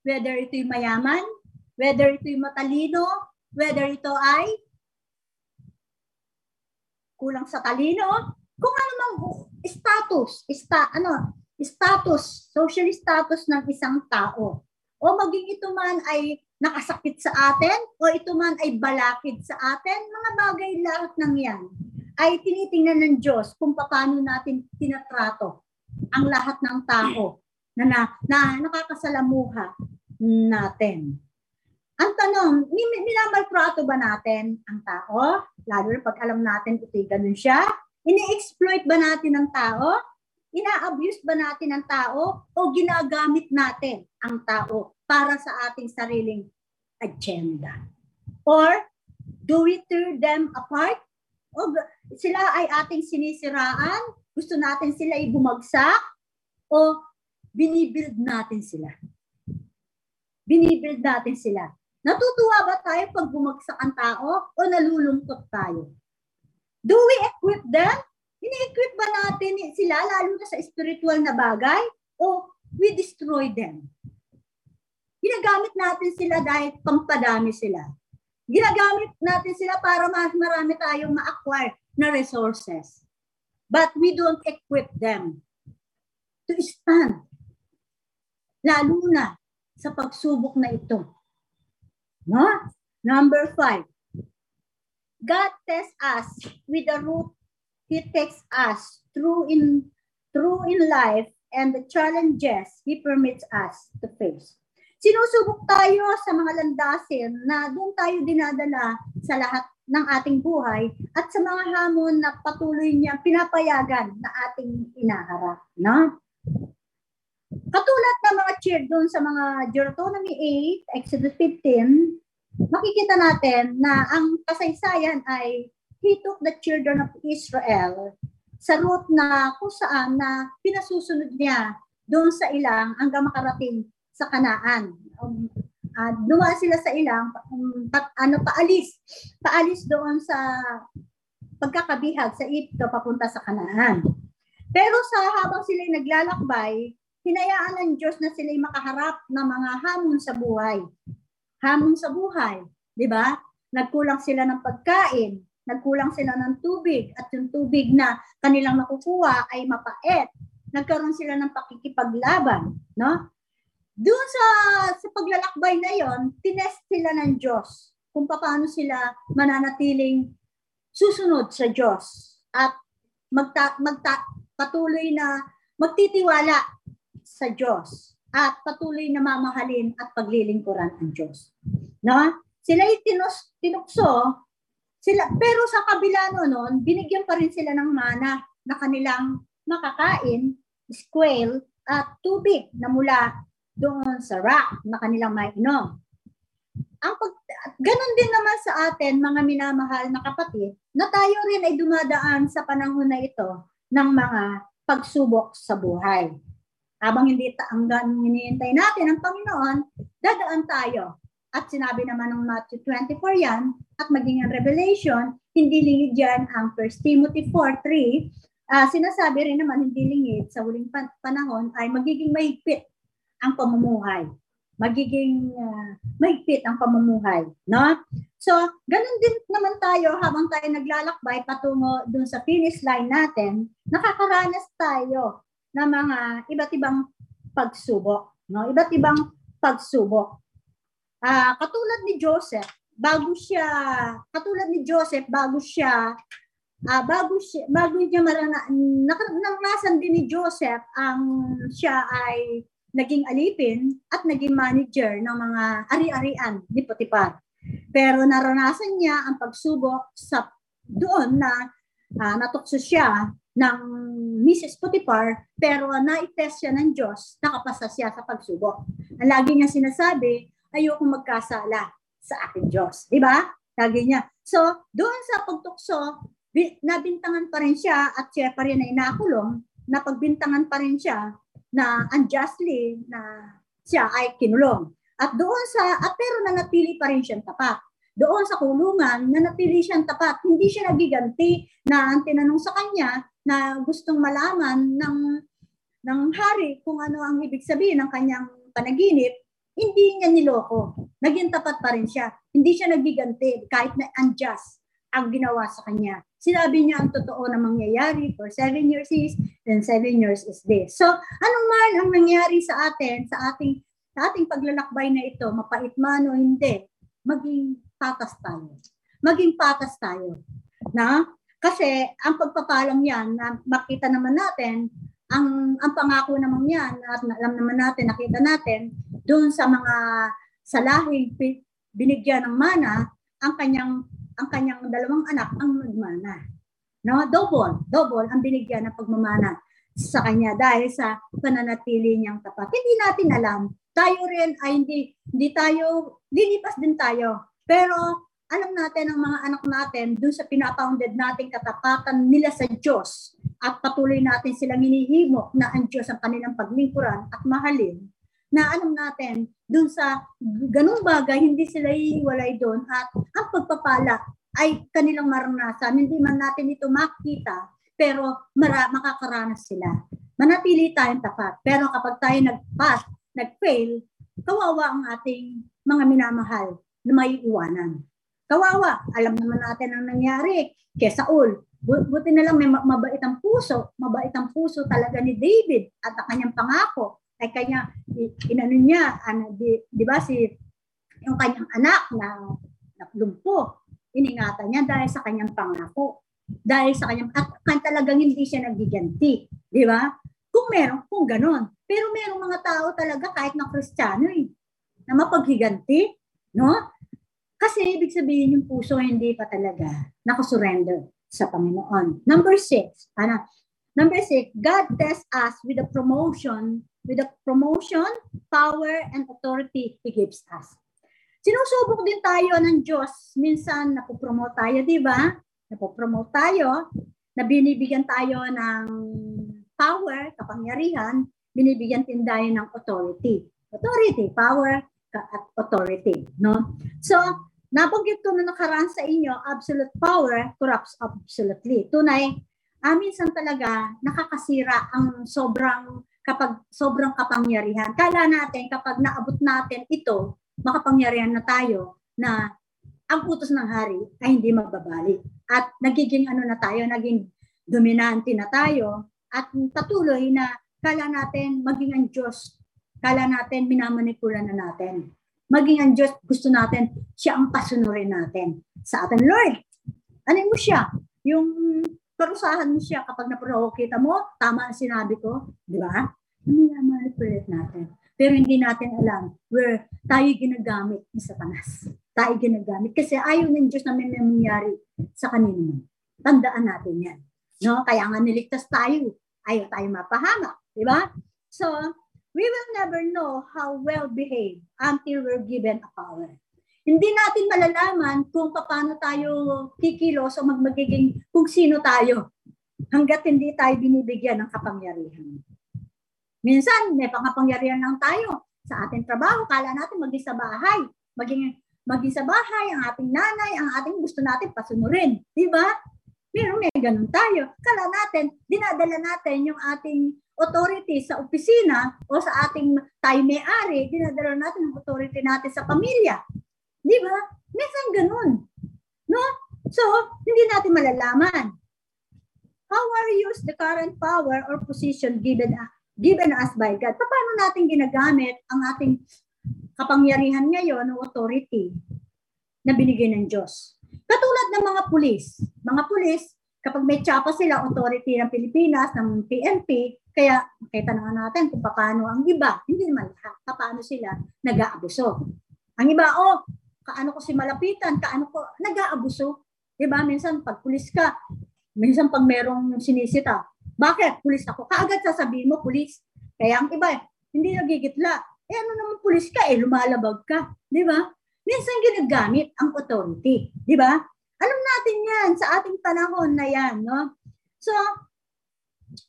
whether ito'y mayaman, whether ito'y matalino, whether ito ay kulang sa talino, kung ano mang status, sta, ano, status, social status ng isang tao. O maging ito man ay nakasakit sa atin, o ito man ay balakid sa atin, mga bagay lahat ng yan ay tinitingnan ng Diyos kung paano natin tinatrato ang lahat ng tao na, na, na nakakasalamuha natin. Ang tanong, minamaltrato ba natin ang tao? Lalo na pag alam natin ito'y ganun siya. Ini-exploit ba natin ang tao? Ina-abuse ba natin ang tao? O ginagamit natin ang tao para sa ating sariling agenda? Or do we tear them apart? O sila ay ating sinisiraan? Gusto natin sila ay bumagsak? O binibuild natin sila? Binibuild natin sila. Natutuwa ba tayo pag bumagsak ang tao o nalulungkot tayo? Do we equip them? Ini-equip ba natin sila lalo na sa spiritual na bagay? O we destroy them? Ginagamit natin sila dahil pampadami sila. Ginagamit natin sila para mas marami tayong ma-acquire na resources. But we don't equip them to stand. Lalo na sa pagsubok na ito. No? Number five. God tests us with the route He takes us through in through in life and the challenges He permits us to face. Sinusubok tayo sa mga landasin na doon tayo dinadala sa lahat ng ating buhay at sa mga hamon na patuloy niya pinapayagan na ating inaharap. No? Katulad ng mga cheer doon sa mga Deuteronomy 8, Exodus 15, makikita natin na ang kasaysayan ay He took the children of Israel sa route na kung saan na pinasusunod niya doon sa ilang hanggang makarating sa kanaan. Um, uh, duwa sila sa ilang um, pa, ano paalis paalis doon sa pagkakabihag sa Egypto papunta sa kanaan. Pero sa habang sila naglalakbay, hinayaan ng Diyos na sila makaharap ng mga hamon sa buhay. Hamon sa buhay, di ba? Nagkulang sila ng pagkain, nagkulang sila ng tubig, at yung tubig na kanilang nakukuha ay mapait. Nagkaroon sila ng pakikipaglaban, no? Doon sa, sa paglalakbay na yon, tinest sila ng Diyos kung paano sila mananatiling susunod sa Diyos at magta, magta, patuloy na magtitiwala sa Diyos at patuloy na mamahalin at paglilingkuran ang Diyos. No? Sila tinus, tinukso, sila, pero sa kabila noon, binigyan pa rin sila ng mana na kanilang makakain, squale, at tubig na mula doon sa rock na kanilang mainom. Ang pag, ganun din naman sa atin, mga minamahal na kapatid, na tayo rin ay dumadaan sa panahon na ito ng mga pagsubok sa buhay. Habang hindi hanggang hinihintay natin ang Panginoon, dadaan tayo. At sinabi naman ng Matthew 24 yan, at maging ang Revelation, hindi lingid yan ang 1 Timothy 4.3, uh, sinasabi rin naman hindi lingid sa huling pan- panahon ay magiging mahigpit ang pamumuhay. Magiging uh, mahigpit ang pamumuhay. No? So, ganun din naman tayo habang tayo naglalakbay patungo dun sa finish line natin, nakakaranas tayo ng mga iba't ibang pagsubok. No? Iba't ibang pagsubok. Ah, katulad ni Joseph, bago siya, katulad ni Joseph, bago siya, ah, bago siya, bago niya marana, naranasan din ni Joseph ang siya ay naging alipin at naging manager ng mga ari-arian ni Potiphar. Pero naranasan niya ang pagsubok sa doon na uh, natukso siya ng Mrs. Potiphar pero na-test siya ng Diyos, nakapasa siya sa pagsubok. Ang lagi niya sinasabi, ayoko magkasala sa aking Diyos. Di ba? Lagi niya. So, doon sa pagtukso, nabintangan pa rin siya at siya pa rin ay nakulong, napagbintangan pa rin siya na unjustly na siya ay kinulong. At doon sa, at pero nanatili pa rin siyang tapat. Doon sa kulungan, nanatili siyang tapat. Hindi siya nagiganti na ang tinanong sa kanya na gustong malaman ng, ng hari kung ano ang ibig sabihin ng kanyang panaginip, hindi niya niloko. Naging tapat pa rin siya. Hindi siya nagiganti kahit na unjust ang ginawa sa kanya. Sinabi niya ang totoo na mangyayari for seven years is, then seven years is this. So, anong man ang nangyari sa atin, sa ating sa ating paglalakbay na ito, mapait man o hindi, maging patas tayo. Maging patas tayo. Na? Kasi ang pagpapalang yan, na makita naman natin, ang, ang pangako naman yan, at alam naman natin, nakita natin, doon sa mga salahing binigyan ng mana, ang kanyang ang kanyang dalawang anak ang nagmana. No? Double, double ang binigyan ng pagmamana sa kanya dahil sa pananatili niyang tapat. Hindi natin alam tayo rin ay hindi, hindi tayo, lilipas din tayo. Pero alam natin ang mga anak natin doon sa pinapounded nating katapatan nila sa Diyos at patuloy natin silang hinihimo na ang Diyos ang kanilang paglingkuran at mahalin na alam natin doon sa ganung bagay hindi sila iiwalay doon at ang pagpapala ay kanilang maranasan. Hindi man natin ito makita pero mara, makakaranas sila. Manatili tayong tapat. Pero kapag tayo nag-pass nag-fail, kawawa ang ating mga minamahal na may iwanan. Kawawa, alam naman natin ang nangyari kay Saul. Buti na lang may mabait ang puso, mabait ang puso talaga ni David at ang kanyang pangako ay kanya inano niya, ano, di, di ba si yung kanyang anak na lumpo, iningatan niya dahil sa kanyang pangako. Dahil sa kanyang, at kan talagang hindi siya nagiganti. Di ba? Kung meron, kung ganon. Pero merong mga tao talaga kahit na kristyano eh, na mapaghiganti, no? Kasi ibig sabihin yung puso hindi pa talaga nakasurrender sa Panginoon. Number six, ano? Number six, God tests us with a promotion, with a promotion, power, and authority He gives us. Sinusubok din tayo ng Diyos. Minsan, napopromote tayo, di ba? Napopromote tayo, na binibigyan tayo ng power, kapangyarihan, binibigyan din tayo ng authority. Authority, power, at authority. No? So, nabanggit ko na nakaraan sa inyo, absolute power corrupts absolutely. Tunay, ah, minsan talaga nakakasira ang sobrang kapag sobrang kapangyarihan. Kala natin kapag naabot natin ito, makapangyarihan na tayo na ang utos ng hari ay hindi magbabalik. At nagiging ano na tayo, naging dominante na tayo at patuloy na kala natin maging ang Diyos. Kala natin minamanipula na natin. Maging ang Diyos, gusto natin, siya ang pasunurin natin sa atin. Lord, ano mo siya? Yung parusahan mo siya kapag naprovoke kita mo, tama ang sinabi ko, di ba? Minamanipulate natin. Pero hindi natin alam where tayo ginagamit ni Satanas. Tayo ginagamit. Kasi ayaw ng Diyos na may nangyari sa kanino. Tandaan natin yan. No? Kaya nga niligtas tayo ayaw tayo mapahamak. Di ba? So, we will never know how well behaved until we're given a power. Hindi natin malalaman kung paano tayo kikilos o magmagiging kung sino tayo hanggat hindi tayo binibigyan ng kapangyarihan. Minsan, may pangapangyarihan lang tayo sa ating trabaho. Kala natin maging sa bahay. Maging, maging sa bahay, ang ating nanay, ang ating gusto natin pasunurin. Di ba? Pero may ganun tayo. Kala natin, dinadala natin yung ating authority sa opisina o sa ating tayo may-ari, dinadala natin ang authority natin sa pamilya. Di ba? Minsan ganun. No? So, hindi natin malalaman. How are used the current power or position given given us by God. Paano natin ginagamit ang ating kapangyarihan ngayon o authority na binigay ng Diyos? Katulad ng mga pulis. Mga pulis, kapag may tsapa sila, authority ng Pilipinas, ng PNP, kaya makita na natin kung paano ang iba, hindi naman lahat, paano sila nag-aabuso. Ang iba, oh, kaano ko si malapitan, kaano ko, nag-aabuso. Diba? Minsan pag pulis ka, minsan pag merong sinisita, bakit? Pulis ako. Kaagad sasabihin mo, pulis. Kaya ang iba, hindi nagigitla. Eh ano naman pulis ka, eh lumalabag ka. Di ba? Minsan ginagamit ang authority. Di ba? Natin yan sa ating panahon na yan. No? So,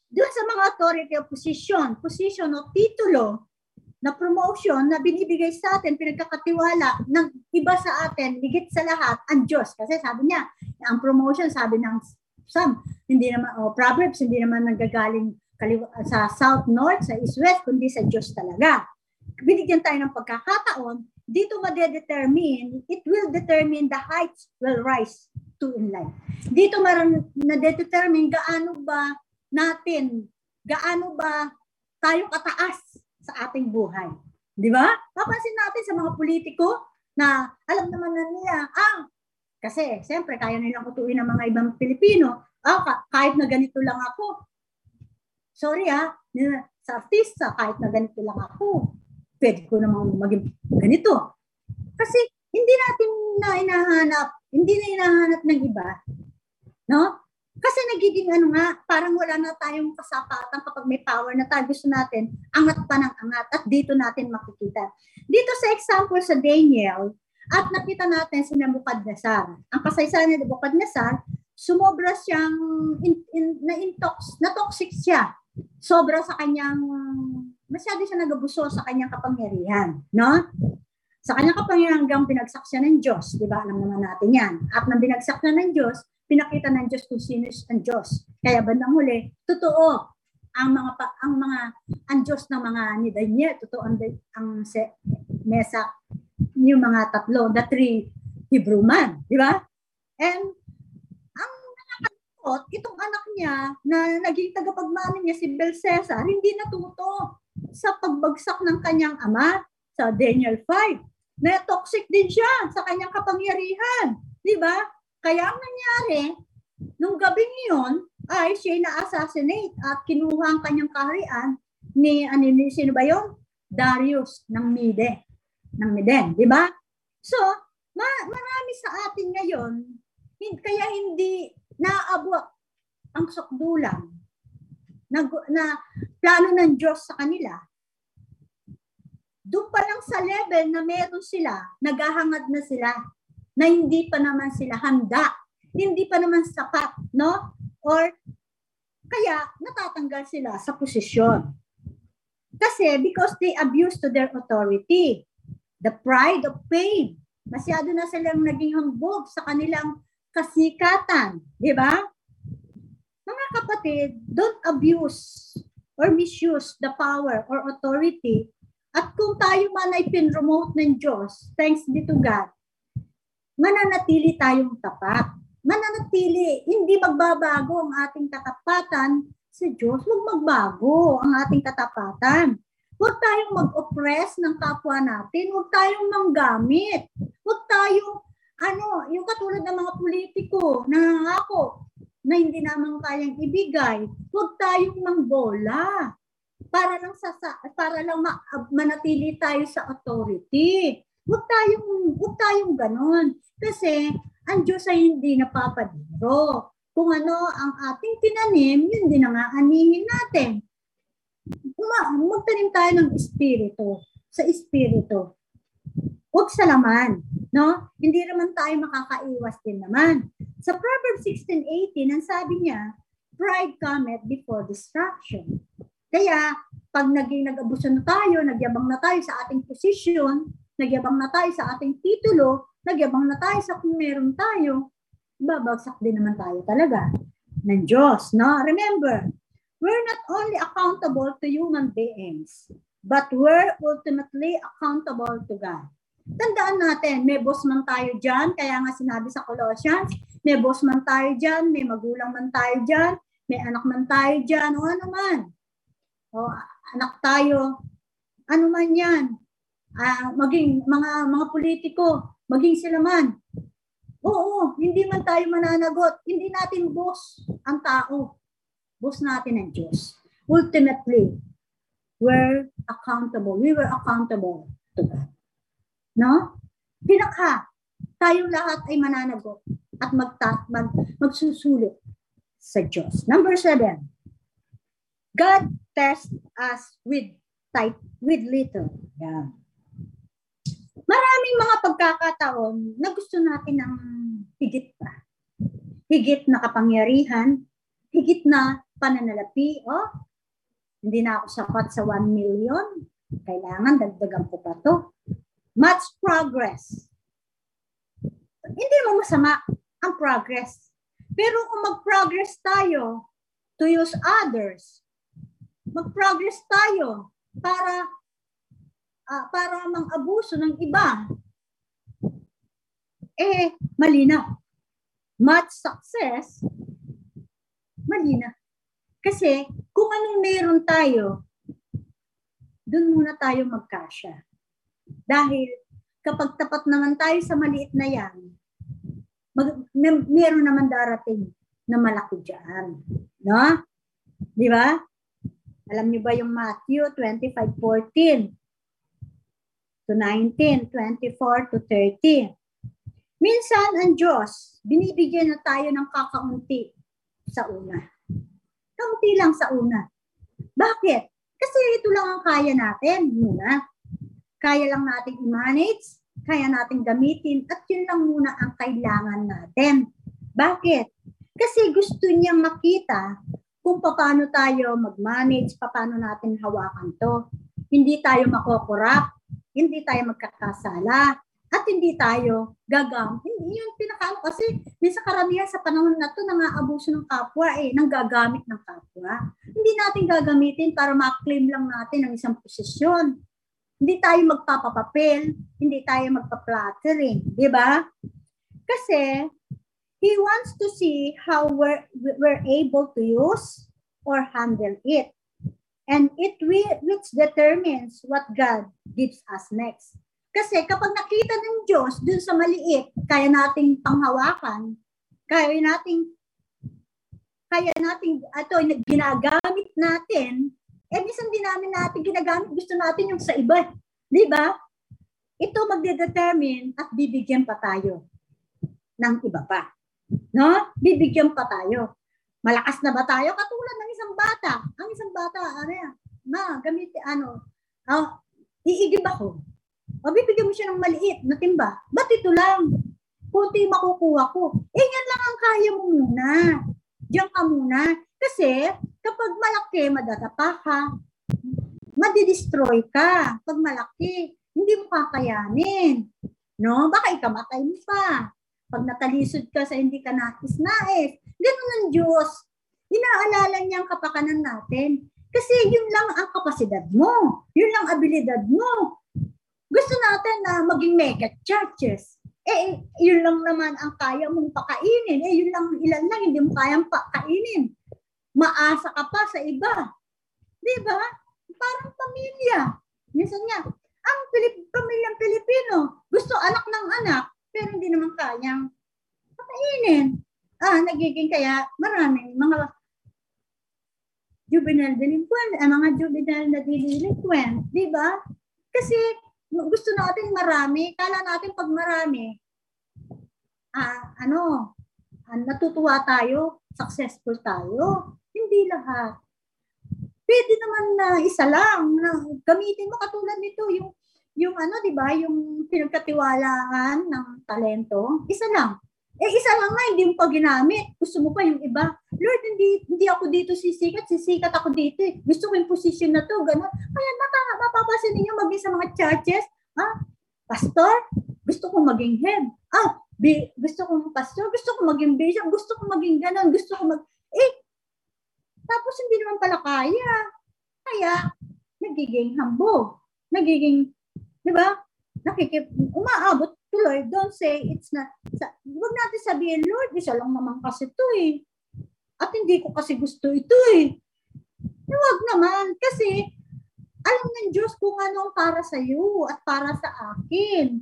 doon sa mga authority of position, position o titulo na promotion na binibigay sa atin, pinagkakatiwala ng iba sa atin, higit sa lahat, ang Diyos. Kasi sabi niya, ang promotion, sabi ng some, hindi naman, oh, Proverbs, hindi naman nanggagaling kaliwa, sa south, north, sa east, west, kundi sa Diyos talaga. Binigyan tayo ng pagkakataon, dito madedetermine, it will determine the heights will rise to in life. Dito maran na-determine gaano ba natin, gaano ba tayo kataas sa ating buhay. Di ba? Papansin natin sa mga politiko na alam naman na nila, ah, kasi, siyempre, kaya nilang utuin ng mga ibang Pilipino. Ah, kahit na ganito lang ako. Sorry ah, sa artista, kahit na ganito lang ako, pwede ko namang maging ganito. Kasi, hindi natin na inahanap, hindi na inahanap ng iba. No? Kasi nagiging ano nga, parang wala na tayong kasapatan kapag may power na tayo. Gusto natin, angat pa ng angat at dito natin makikita. Dito sa example sa Daniel, at nakita natin si Nebuchadnezzar. Ang kasaysayan ni Nebuchadnezzar, sumobra siyang in, in, na intox, na toxic siya. Sobra sa kanyang masyado siya nagabuso sa kanyang kapangyarihan, no? Sa kanyang kapangyarihan hanggang pinagsak siya ng Diyos, di ba? Alam naman natin yan. At nang binagsak na ng Diyos, pinakita ng Diyos kung sino ang Diyos. Kaya bandang huli, totoo ang mga ang mga ang Diyos ng mga ni Daniel, totoo ang, ang se, Mesak yung mga tatlo, the three Hebrew man, di ba? And ang nakakalungkot, itong anak niya na naging tagapagmana niya si Belshazzar, hindi natuto sa pagbagsak ng kanyang ama sa Daniel 5. Na toxic din siya sa kanyang kapangyarihan, di ba? Kaya ang nangyari, nung gabing iyon, ay siya na-assassinate at kinuha ang kanyang kaharian ni, ano, sino ba yon? Darius ng Mide ng Meden, di ba? So, ma- marami sa atin ngayon, hin- kaya hindi naabot ang sukdulan na, na plano ng Diyos sa kanila. Doon pa lang sa level na meron sila, naghahangad na sila, na hindi pa naman sila handa, hindi pa naman sapat, no? Or kaya natatanggal sila sa posisyon. Kasi because they abuse to their authority the pride of fame. Masyado na silang naging hambog sa kanilang kasikatan. Di ba? Mga kapatid, don't abuse or misuse the power or authority. At kung tayo man ay pinromote ng Diyos, thanks be to God, mananatili tayong tapat. Mananatili, hindi magbabago ang ating katapatan sa Diyos. Huwag magbago ang ating katapatan. Huwag tayong mag-oppress ng kapwa natin. Huwag tayong manggamit. Huwag tayong, ano, yung katulad ng mga politiko na ako, na hindi naman kayang ibigay. Huwag tayong mangbola para lang sa para lang ma, manatili tayo sa authority. Huwag tayong huwag tayong ganon kasi ang Diyos ay hindi napapadiro. Kung ano ang ating tinanim, yun din ang aanihin natin uma, magtanim tayo ng espiritu, sa espiritu. Huwag sa laman, no? Hindi naman tayo makakaiwas din naman. Sa Proverbs 16:18, ang sabi niya, pride cometh before destruction. Kaya, pag naging nag-abuso na tayo, nagyabang na tayo sa ating posisyon, nagyabang na tayo sa ating titulo, nagyabang na tayo sa kung meron tayo, babagsak din naman tayo talaga ng Diyos. No? Remember, we're not only accountable to human beings, but we're ultimately accountable to God. Tandaan natin, may boss man tayo dyan, kaya nga sinabi sa Colossians, may boss man tayo dyan, may magulang man tayo dyan, may anak man tayo dyan, o ano man. O anak tayo, ano man yan, ah, maging mga mga politiko, maging sila man. Oo, hindi man tayo mananagot. Hindi natin boss ang tao. Boss natin ang Diyos. Ultimately, we're accountable. We were accountable to God. No? Pinaka, tayong lahat ay mananagot at magta, mag, magsusulit sa Diyos. Number seven, God tests us with type, with little. Yan. Maraming mga pagkakataon na gusto natin ng higit pa. Higit na kapangyarihan, higit na pananalapi, oh, hindi na ako sapat sa 1 million. Kailangan dagdagan ko pa to. Much progress. Hindi mo masama ang progress. Pero kung mag-progress tayo to use others, mag-progress tayo para uh, para mang-abuso ng iba, eh, malinaw. Much success, malinaw. Kasi kung anong meron tayo, doon muna tayo magkasya. Dahil kapag tapat naman tayo sa maliit na yan, mag, may, meron naman darating na malaki dyan. No? Di ba? Alam niyo ba yung Matthew 25:14 to 19, 24 to 30. Minsan ang Diyos, binibigyan na tayo ng kakaunti sa una. Kaunti lang sa una. Bakit? Kasi ito lang ang kaya natin muna. Kaya lang nating i-manage, kaya nating gamitin, at yun lang muna ang kailangan natin. Bakit? Kasi gusto niyang makita kung paano tayo mag-manage, paano natin hawakan to. Hindi tayo makokorap, hindi tayo magkakasala, at hindi tayo gagam. Hindi yun pinakaano kasi may sa karamihan sa panahon na to nang-aabuso ng kapwa eh, nang gagamit ng kapwa. Hindi natin gagamitin para ma-claim lang natin ang isang posisyon. Hindi tayo magpapapapel, hindi tayo magpa-flattering, di ba? Kasi he wants to see how we're, we're able to use or handle it. And it which determines what God gives us next. Kasi kapag nakita ng Diyos dun sa maliit, kaya nating panghawakan, kaya nating kaya nating ato ginagamit natin, eh minsan din namin natin ginagamit, gusto natin yung sa iba. Di ba? Ito magde-determine at bibigyan pa tayo ng iba pa. No? Bibigyan pa tayo. Malakas na ba tayo? Katulad ng isang bata. Ang isang bata, ano yan? Ma, gamit, ano, uh, iigib ako o bibigyan mo siya ng maliit na timba. Ba't ito lang? Kunti makukuha ko. Eh, yan lang ang kaya mo muna. Diyan ka muna. Kasi, kapag malaki, madadapa ka. Madidestroy ka. Pag malaki, hindi mo kakayanin. No? Baka ikamatay mo pa. Pag natalisod ka sa hindi ka nais-nais. Ganun ang Diyos. Inaalala niya ang kapakanan natin. Kasi yun lang ang kapasidad mo. Yun lang abilidad mo. Gusto natin na maging mega churches. Eh, yun lang naman ang kaya mong pakainin. Eh, yun lang, ilan lang, hindi mo kayang pakainin. Maasa ka pa sa iba. Di ba? Parang pamilya. Minsan nga, ang Pilip, pamilyang Pilipino, gusto anak ng anak, pero hindi naman kayang pakainin. Ah, nagiging kaya maraming mga juvenile delinquent, eh, mga juvenile na delinquent, di ba? Kasi gusto natin marami, kala natin pag marami, ah, ano, ah, natutuwa tayo, successful tayo. Hindi lahat. Pwede naman na isa lang, na gamitin mo katulad nito, yung, yung ano, di ba, yung pinagkatiwalaan ng talento, isa lang. Eh, isa lang nga, hindi mo pa ginamit. Gusto mo pa yung iba. Lord, hindi, hindi ako dito sisikat, sisikat ako dito eh. Gusto ko yung position na to, gano'n. Kaya baka mapapasin ninyo maging sa mga churches, ah, pastor, gusto ko maging head. Ah, bi, gusto ko pastor, gusto ko maging bishop, gusto ko maging gano'n, gusto ko mag... Eh, tapos hindi naman pala kaya. Kaya, nagiging hambog. Nagiging, di ba? Nakikip, umaabot tuloy, don't say it's not, sa, huwag natin sabihin, Lord, isa lang naman kasi ito eh. At hindi ko kasi gusto ito eh. Eh, wag naman. Kasi, alam ng Diyos kung ano ang para sa iyo at para sa akin.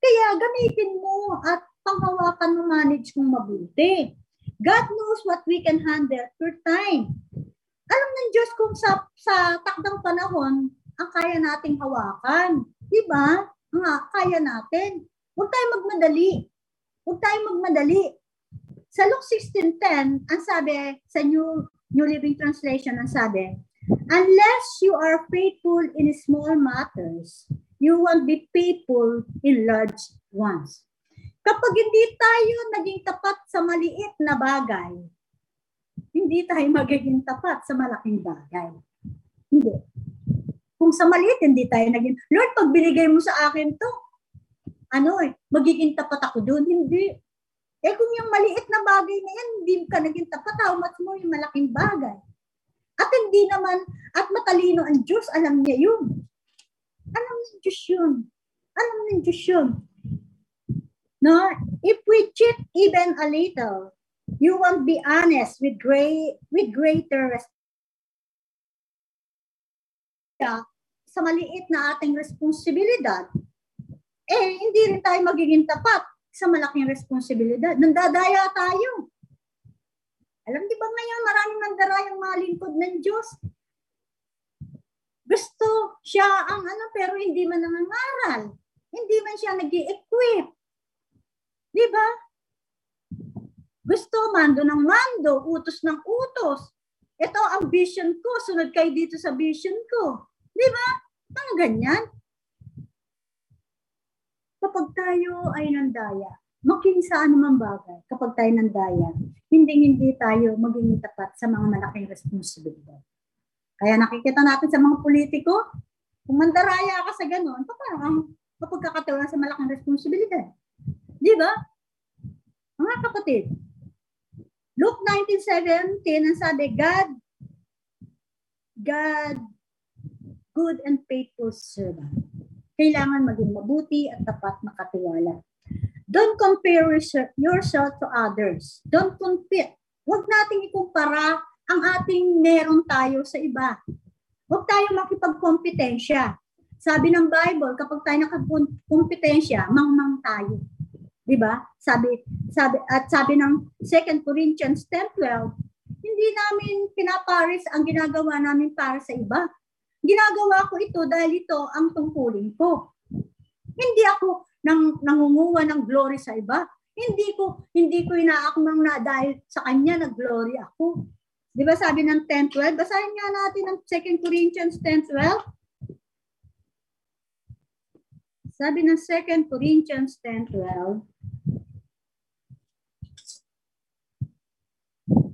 Kaya gamitin mo at panghawakan mo manage kung mabuti. God knows what we can handle per time. Alam ng Diyos kung sa, sa takdang panahon, ang kaya nating hawakan. Di ba? Nga, kaya natin. Huwag tayo magmadali. Huwag tayo magmadali. Sa Luke 16.10, ang sabi sa New, New Living Translation, ang sabi, Unless you are faithful in small matters, you won't be faithful in large ones. Kapag hindi tayo naging tapat sa maliit na bagay, hindi tayo magiging tapat sa malaking bagay. Hindi. Kung sa maliit, hindi tayo naging, Lord, pag binigay mo sa akin to, ano eh, magiging tapat ako doon. Hindi. Eh kung yung maliit na bagay na yan, hindi ka naging tapat, much mo yung malaking bagay? At hindi naman, at matalino ang Diyos, alam niya yun. Alam ng Diyos yun. Alam ng Diyos yun. No? If we cheat even a little, you won't be honest with great with greater respect. Sa maliit na ating responsibilidad, eh, hindi rin tayo magiging tapat sa malaking responsibilidad. Nandadaya tayo. Alam di ba ngayon maraming nandarayang mga lingkod ng Diyos? Gusto siya ang ano pero hindi man nangangaral. Hindi man siya nag equip Di ba? Gusto mando ng mando, utos ng utos. Ito ang vision ko, sunod kayo dito sa vision ko. Di ba? Ang ganyan kapag tayo ay nandaya, makinig sa anumang bagay, kapag tayo nandaya, hindi hindi tayo maging tapat sa mga malaking responsibilidad. Kaya nakikita natin sa mga politiko, kung mandaraya ka sa ganun, paano ang mapagkakatawa sa malaking responsibilidad? Di ba? Mga kapatid, Luke 19.17, ang sabi, God, God, good and faithful servant kailangan maging mabuti at tapat makatiwala. Don't compare yourself to others. Don't compete. Huwag nating ikumpara ang ating meron tayo sa iba. Huwag tayo makipagkompetensya. Sabi ng Bible, kapag tayo nakakompetensya, mangmang tayo. 'Di ba? Sabi sabi at sabi ng 2 Corinthians 10:12, hindi namin pinaparis ang ginagawa namin para sa iba Ginagawa ko ito dahil ito ang tungkulin ko. Hindi ako nang nangunguha ng glory sa iba. Hindi ko hindi ko inaakmang na dahil sa kanya nag-glory ako. 'Di ba sabi ng 10:12? Basahin nga natin ang 2 Corinthians 10:12. Sabi ng 2 Corinthians 10:12,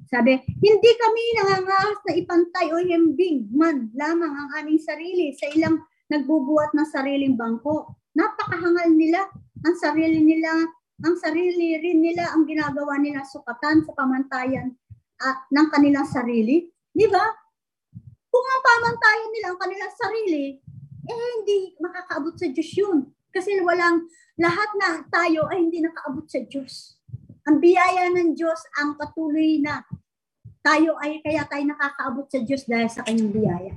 Sabi, hindi kami nangangahas na ipantay o himbing man lamang ang aming sarili sa ilang nagbubuhat ng sariling bangko. Napakahangal nila ang sarili nila, ang sarili rin nila ang ginagawa nila sukatan sa pamantayan at ng kanilang sarili. Di ba? Kung ang pamantayan nila ang kanilang sarili, eh hindi makakaabot sa Diyos yun. Kasi walang, lahat na tayo ay hindi nakaabot sa Diyos. Ang biyaya ng Diyos ang patuloy na tayo ay kaya tayo nakakaabot sa Diyos dahil sa kanyang biyaya.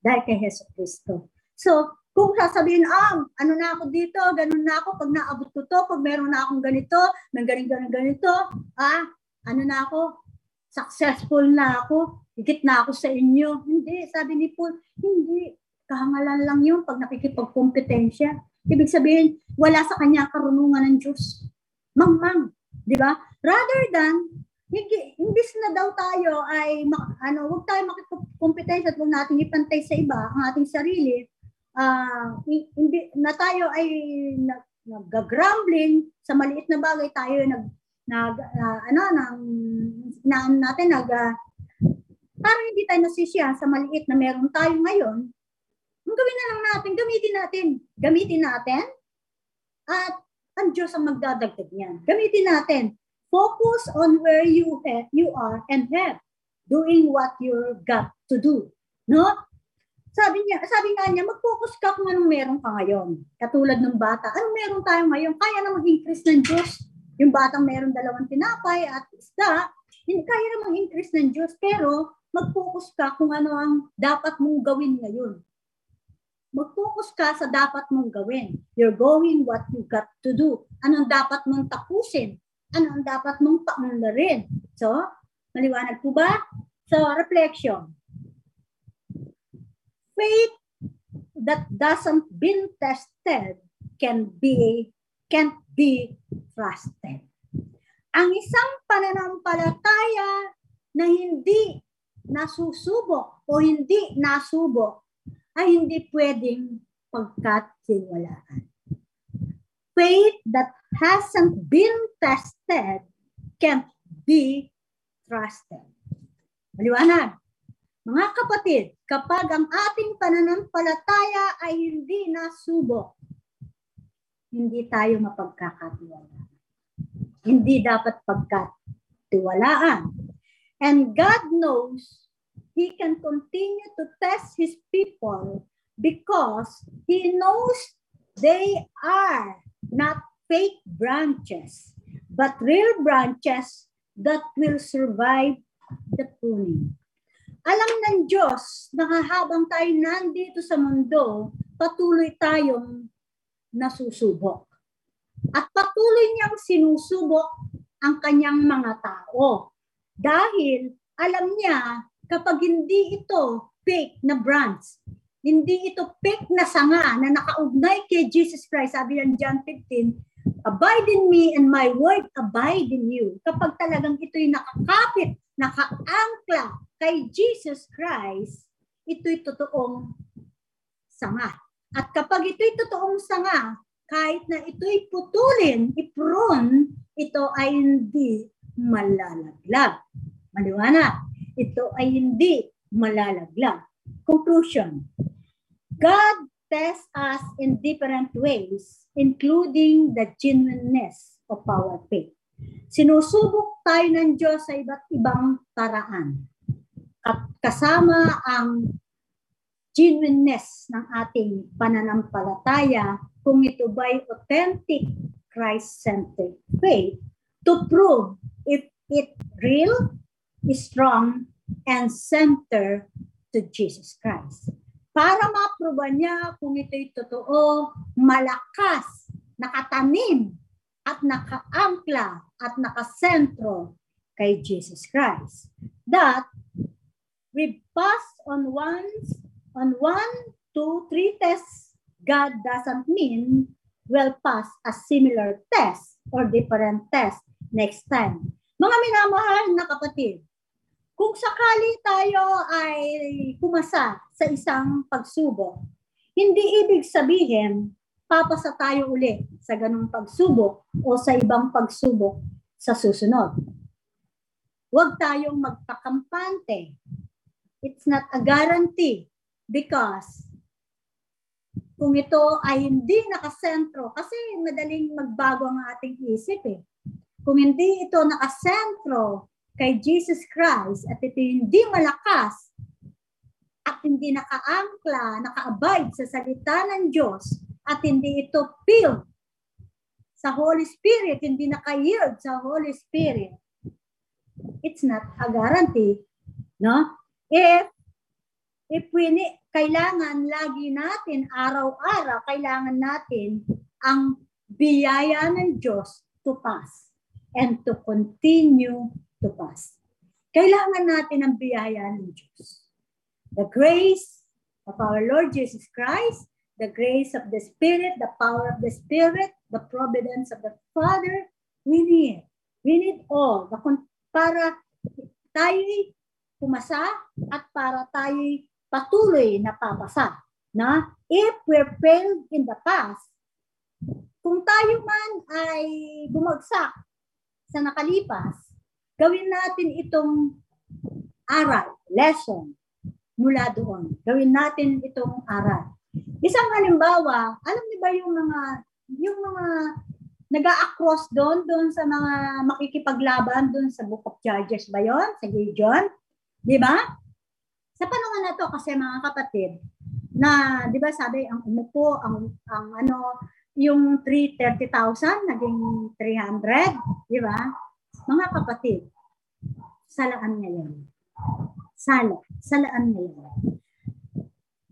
Dahil kay Heso Kristo. So, kung sasabihin, ah, ano na ako dito, ganun na ako, pag naabot ko to, pag meron na akong ganito, may galing ganun ganito, ah, ano na ako, successful na ako, higit na ako sa inyo. Hindi, sabi ni Paul, hindi, kahangalan lang yun pag nakikipagkompetensya. Ibig sabihin, wala sa kanya karunungan ng Diyos mangmang, di ba? Rather than imbis na daw tayo ay ano, wag tayo makikompetensya at wag natin ipantay sa iba ang ating sarili. Uh, na tayo ay nag-grumbling sa maliit na bagay tayo nag nag uh, ano nang na, natin nag uh, parang hindi tayo nasisiya sa maliit na meron tayo ngayon. Ang gawin na lang natin, gamitin natin. Gamitin natin at ang Diyos ang magdadagdag niyan. Gamitin natin. Focus on where you have, you are and have. Doing what you got to do. No? Sabi niya, sabi nga niya, mag-focus ka kung anong meron ka ngayon. Katulad ng bata. Anong meron tayo ngayon? Kaya na mag-increase ng Diyos. Yung batang meron dalawang tinapay at isda, kaya namang increase ng Diyos, pero mag-focus ka kung ano ang dapat mong gawin ngayon. Mag-focus ka sa dapat mong gawin. You're going what you got to do. Anong dapat mong tapusin? Ano ang dapat mong paunlarin? So, maliwanag po ba? So, reflection. Faith that doesn't been tested can be can't be trusted. Ang isang pananampalataya na hindi nasusubok o hindi nasubok ay hindi pwedeng pagkatiwalaan. Faith that hasn't been tested can't be trusted. Maliwanag. Mga kapatid, kapag ang ating pananampalataya ay hindi nasubok, hindi tayo mapagkakatiwalaan. Hindi dapat pagkatiwalaan. And God knows He can continue to test His people because He knows they are not fake branches, but real branches that will survive the pruning. Alam ng Diyos na habang tayo nandito sa mundo, patuloy tayong nasusubok. At patuloy niyang sinusubok ang kanyang mga tao. Dahil alam niya kapag hindi ito fake na branch, hindi ito fake na sanga na nakaugnay kay Jesus Christ, sabi ng John 15, abide in me and my word abide in you. Kapag talagang ito'y nakakapit, nakaangkla kay Jesus Christ, ito'y totoong sanga. At kapag ito'y totoong sanga, kahit na ito'y putulin, ipron, ito ay hindi malalaglag. Maliwanag, ito ay hindi malalaglag. Conclusion. God tests us in different ways, including the genuineness of our faith. Sinusubok tayo ng Diyos sa iba't ibang paraan. At kasama ang genuineness ng ating pananampalataya kung ito ba'y authentic Christ-centered faith to prove if it real, strong, and center to Jesus Christ. Para maproba niya kung ito'y totoo, malakas, nakatanim, at nakaangkla, at nakasentro kay Jesus Christ. That we pass on one, on one, two, three tests, God doesn't mean we'll pass a similar test or different test next time. Mga minamahal na kapatid, kung sakali tayo ay pumasa sa isang pagsubok, hindi ibig sabihin papasa tayo uli sa ganung pagsubok o sa ibang pagsubok sa susunod. Huwag tayong magpakampante. It's not a guarantee because kung ito ay hindi nakasentro, kasi madaling magbago ang ating isip eh. Kung hindi ito nakasentro kay Jesus Christ at ito hindi malakas at hindi nakaangkla, naka-abide sa salita ng Diyos at hindi ito filled sa Holy Spirit, hindi naka-yield sa Holy Spirit, it's not a guarantee. No? If if we need, kailangan lagi natin, araw-araw, kailangan natin ang biyaya ng Diyos to pass and to continue to pass. Kailangan natin ang biyaya ng Diyos. The grace of our Lord Jesus Christ, the grace of the Spirit, the power of the Spirit, the providence of the Father, we need. We need all. Para tayo'y pumasa at para tayo'y patuloy na papasa. Na? If we're failed in the past, kung tayo man ay bumagsak sa nakalipas, gawin natin itong aral, lesson mula doon. Gawin natin itong aral. Isang halimbawa, alam niyo ba yung mga yung mga nag-a-across doon doon sa mga makikipaglaban doon sa Book of Judges ba yon sa Gideon? Di ba? Sa panahon na to kasi mga kapatid, na 'di ba sabi ang umupo ang ang ano yung 330,000 naging 300, di ba? Mga kapatid, salaan niya yan. Sala, salaan niya yan.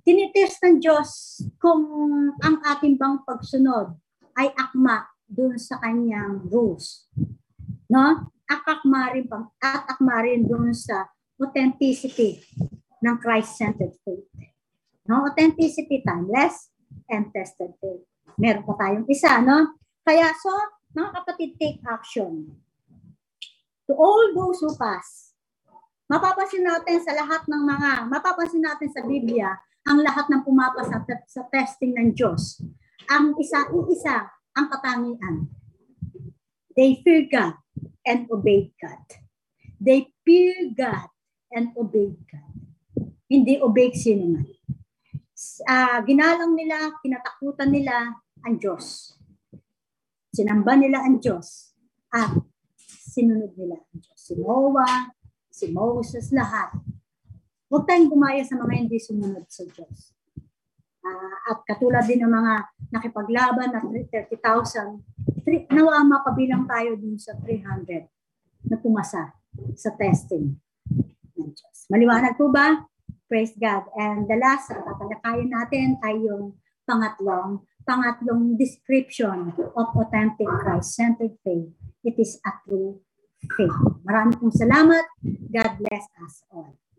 Tinitest ng Diyos kung ang ating bang pagsunod ay akma dun sa kanyang rules. No? Akakma rin pang, at akma rin dun sa authenticity ng Christ-centered faith. No? Authenticity, timeless, and tested faith. Meron pa tayong isa, no? Kaya, so, mga kapatid, take action. To all those who pass, mapapansin natin sa lahat ng mga, mapapansin natin sa Biblia, ang lahat ng pumapasa sa, sa testing ng Diyos. Ang isa, iisa, ang katangian. They fear God and obey God. They fear God and obey God. Hindi obey sino man. Uh, ginalang nila, kinatakutan nila ang Diyos. Sinamba nila ang Diyos at sinunod nila ang Diyos. Si Noah, si Moses, lahat. Huwag tayong gumaya sa mga hindi sumunod sa Diyos. Uh, at katulad din ng mga nakipaglaban na 30,000, nawa mapabilang tayo dun sa 300 na pumasa sa testing ng Diyos. Maliwanag po ba? Praise God. And the last na tatalakayin natin ay yung pangatlong, pangatlong description of authentic Christ-centered faith. It is a true faith. Maraming pong salamat. God bless us all.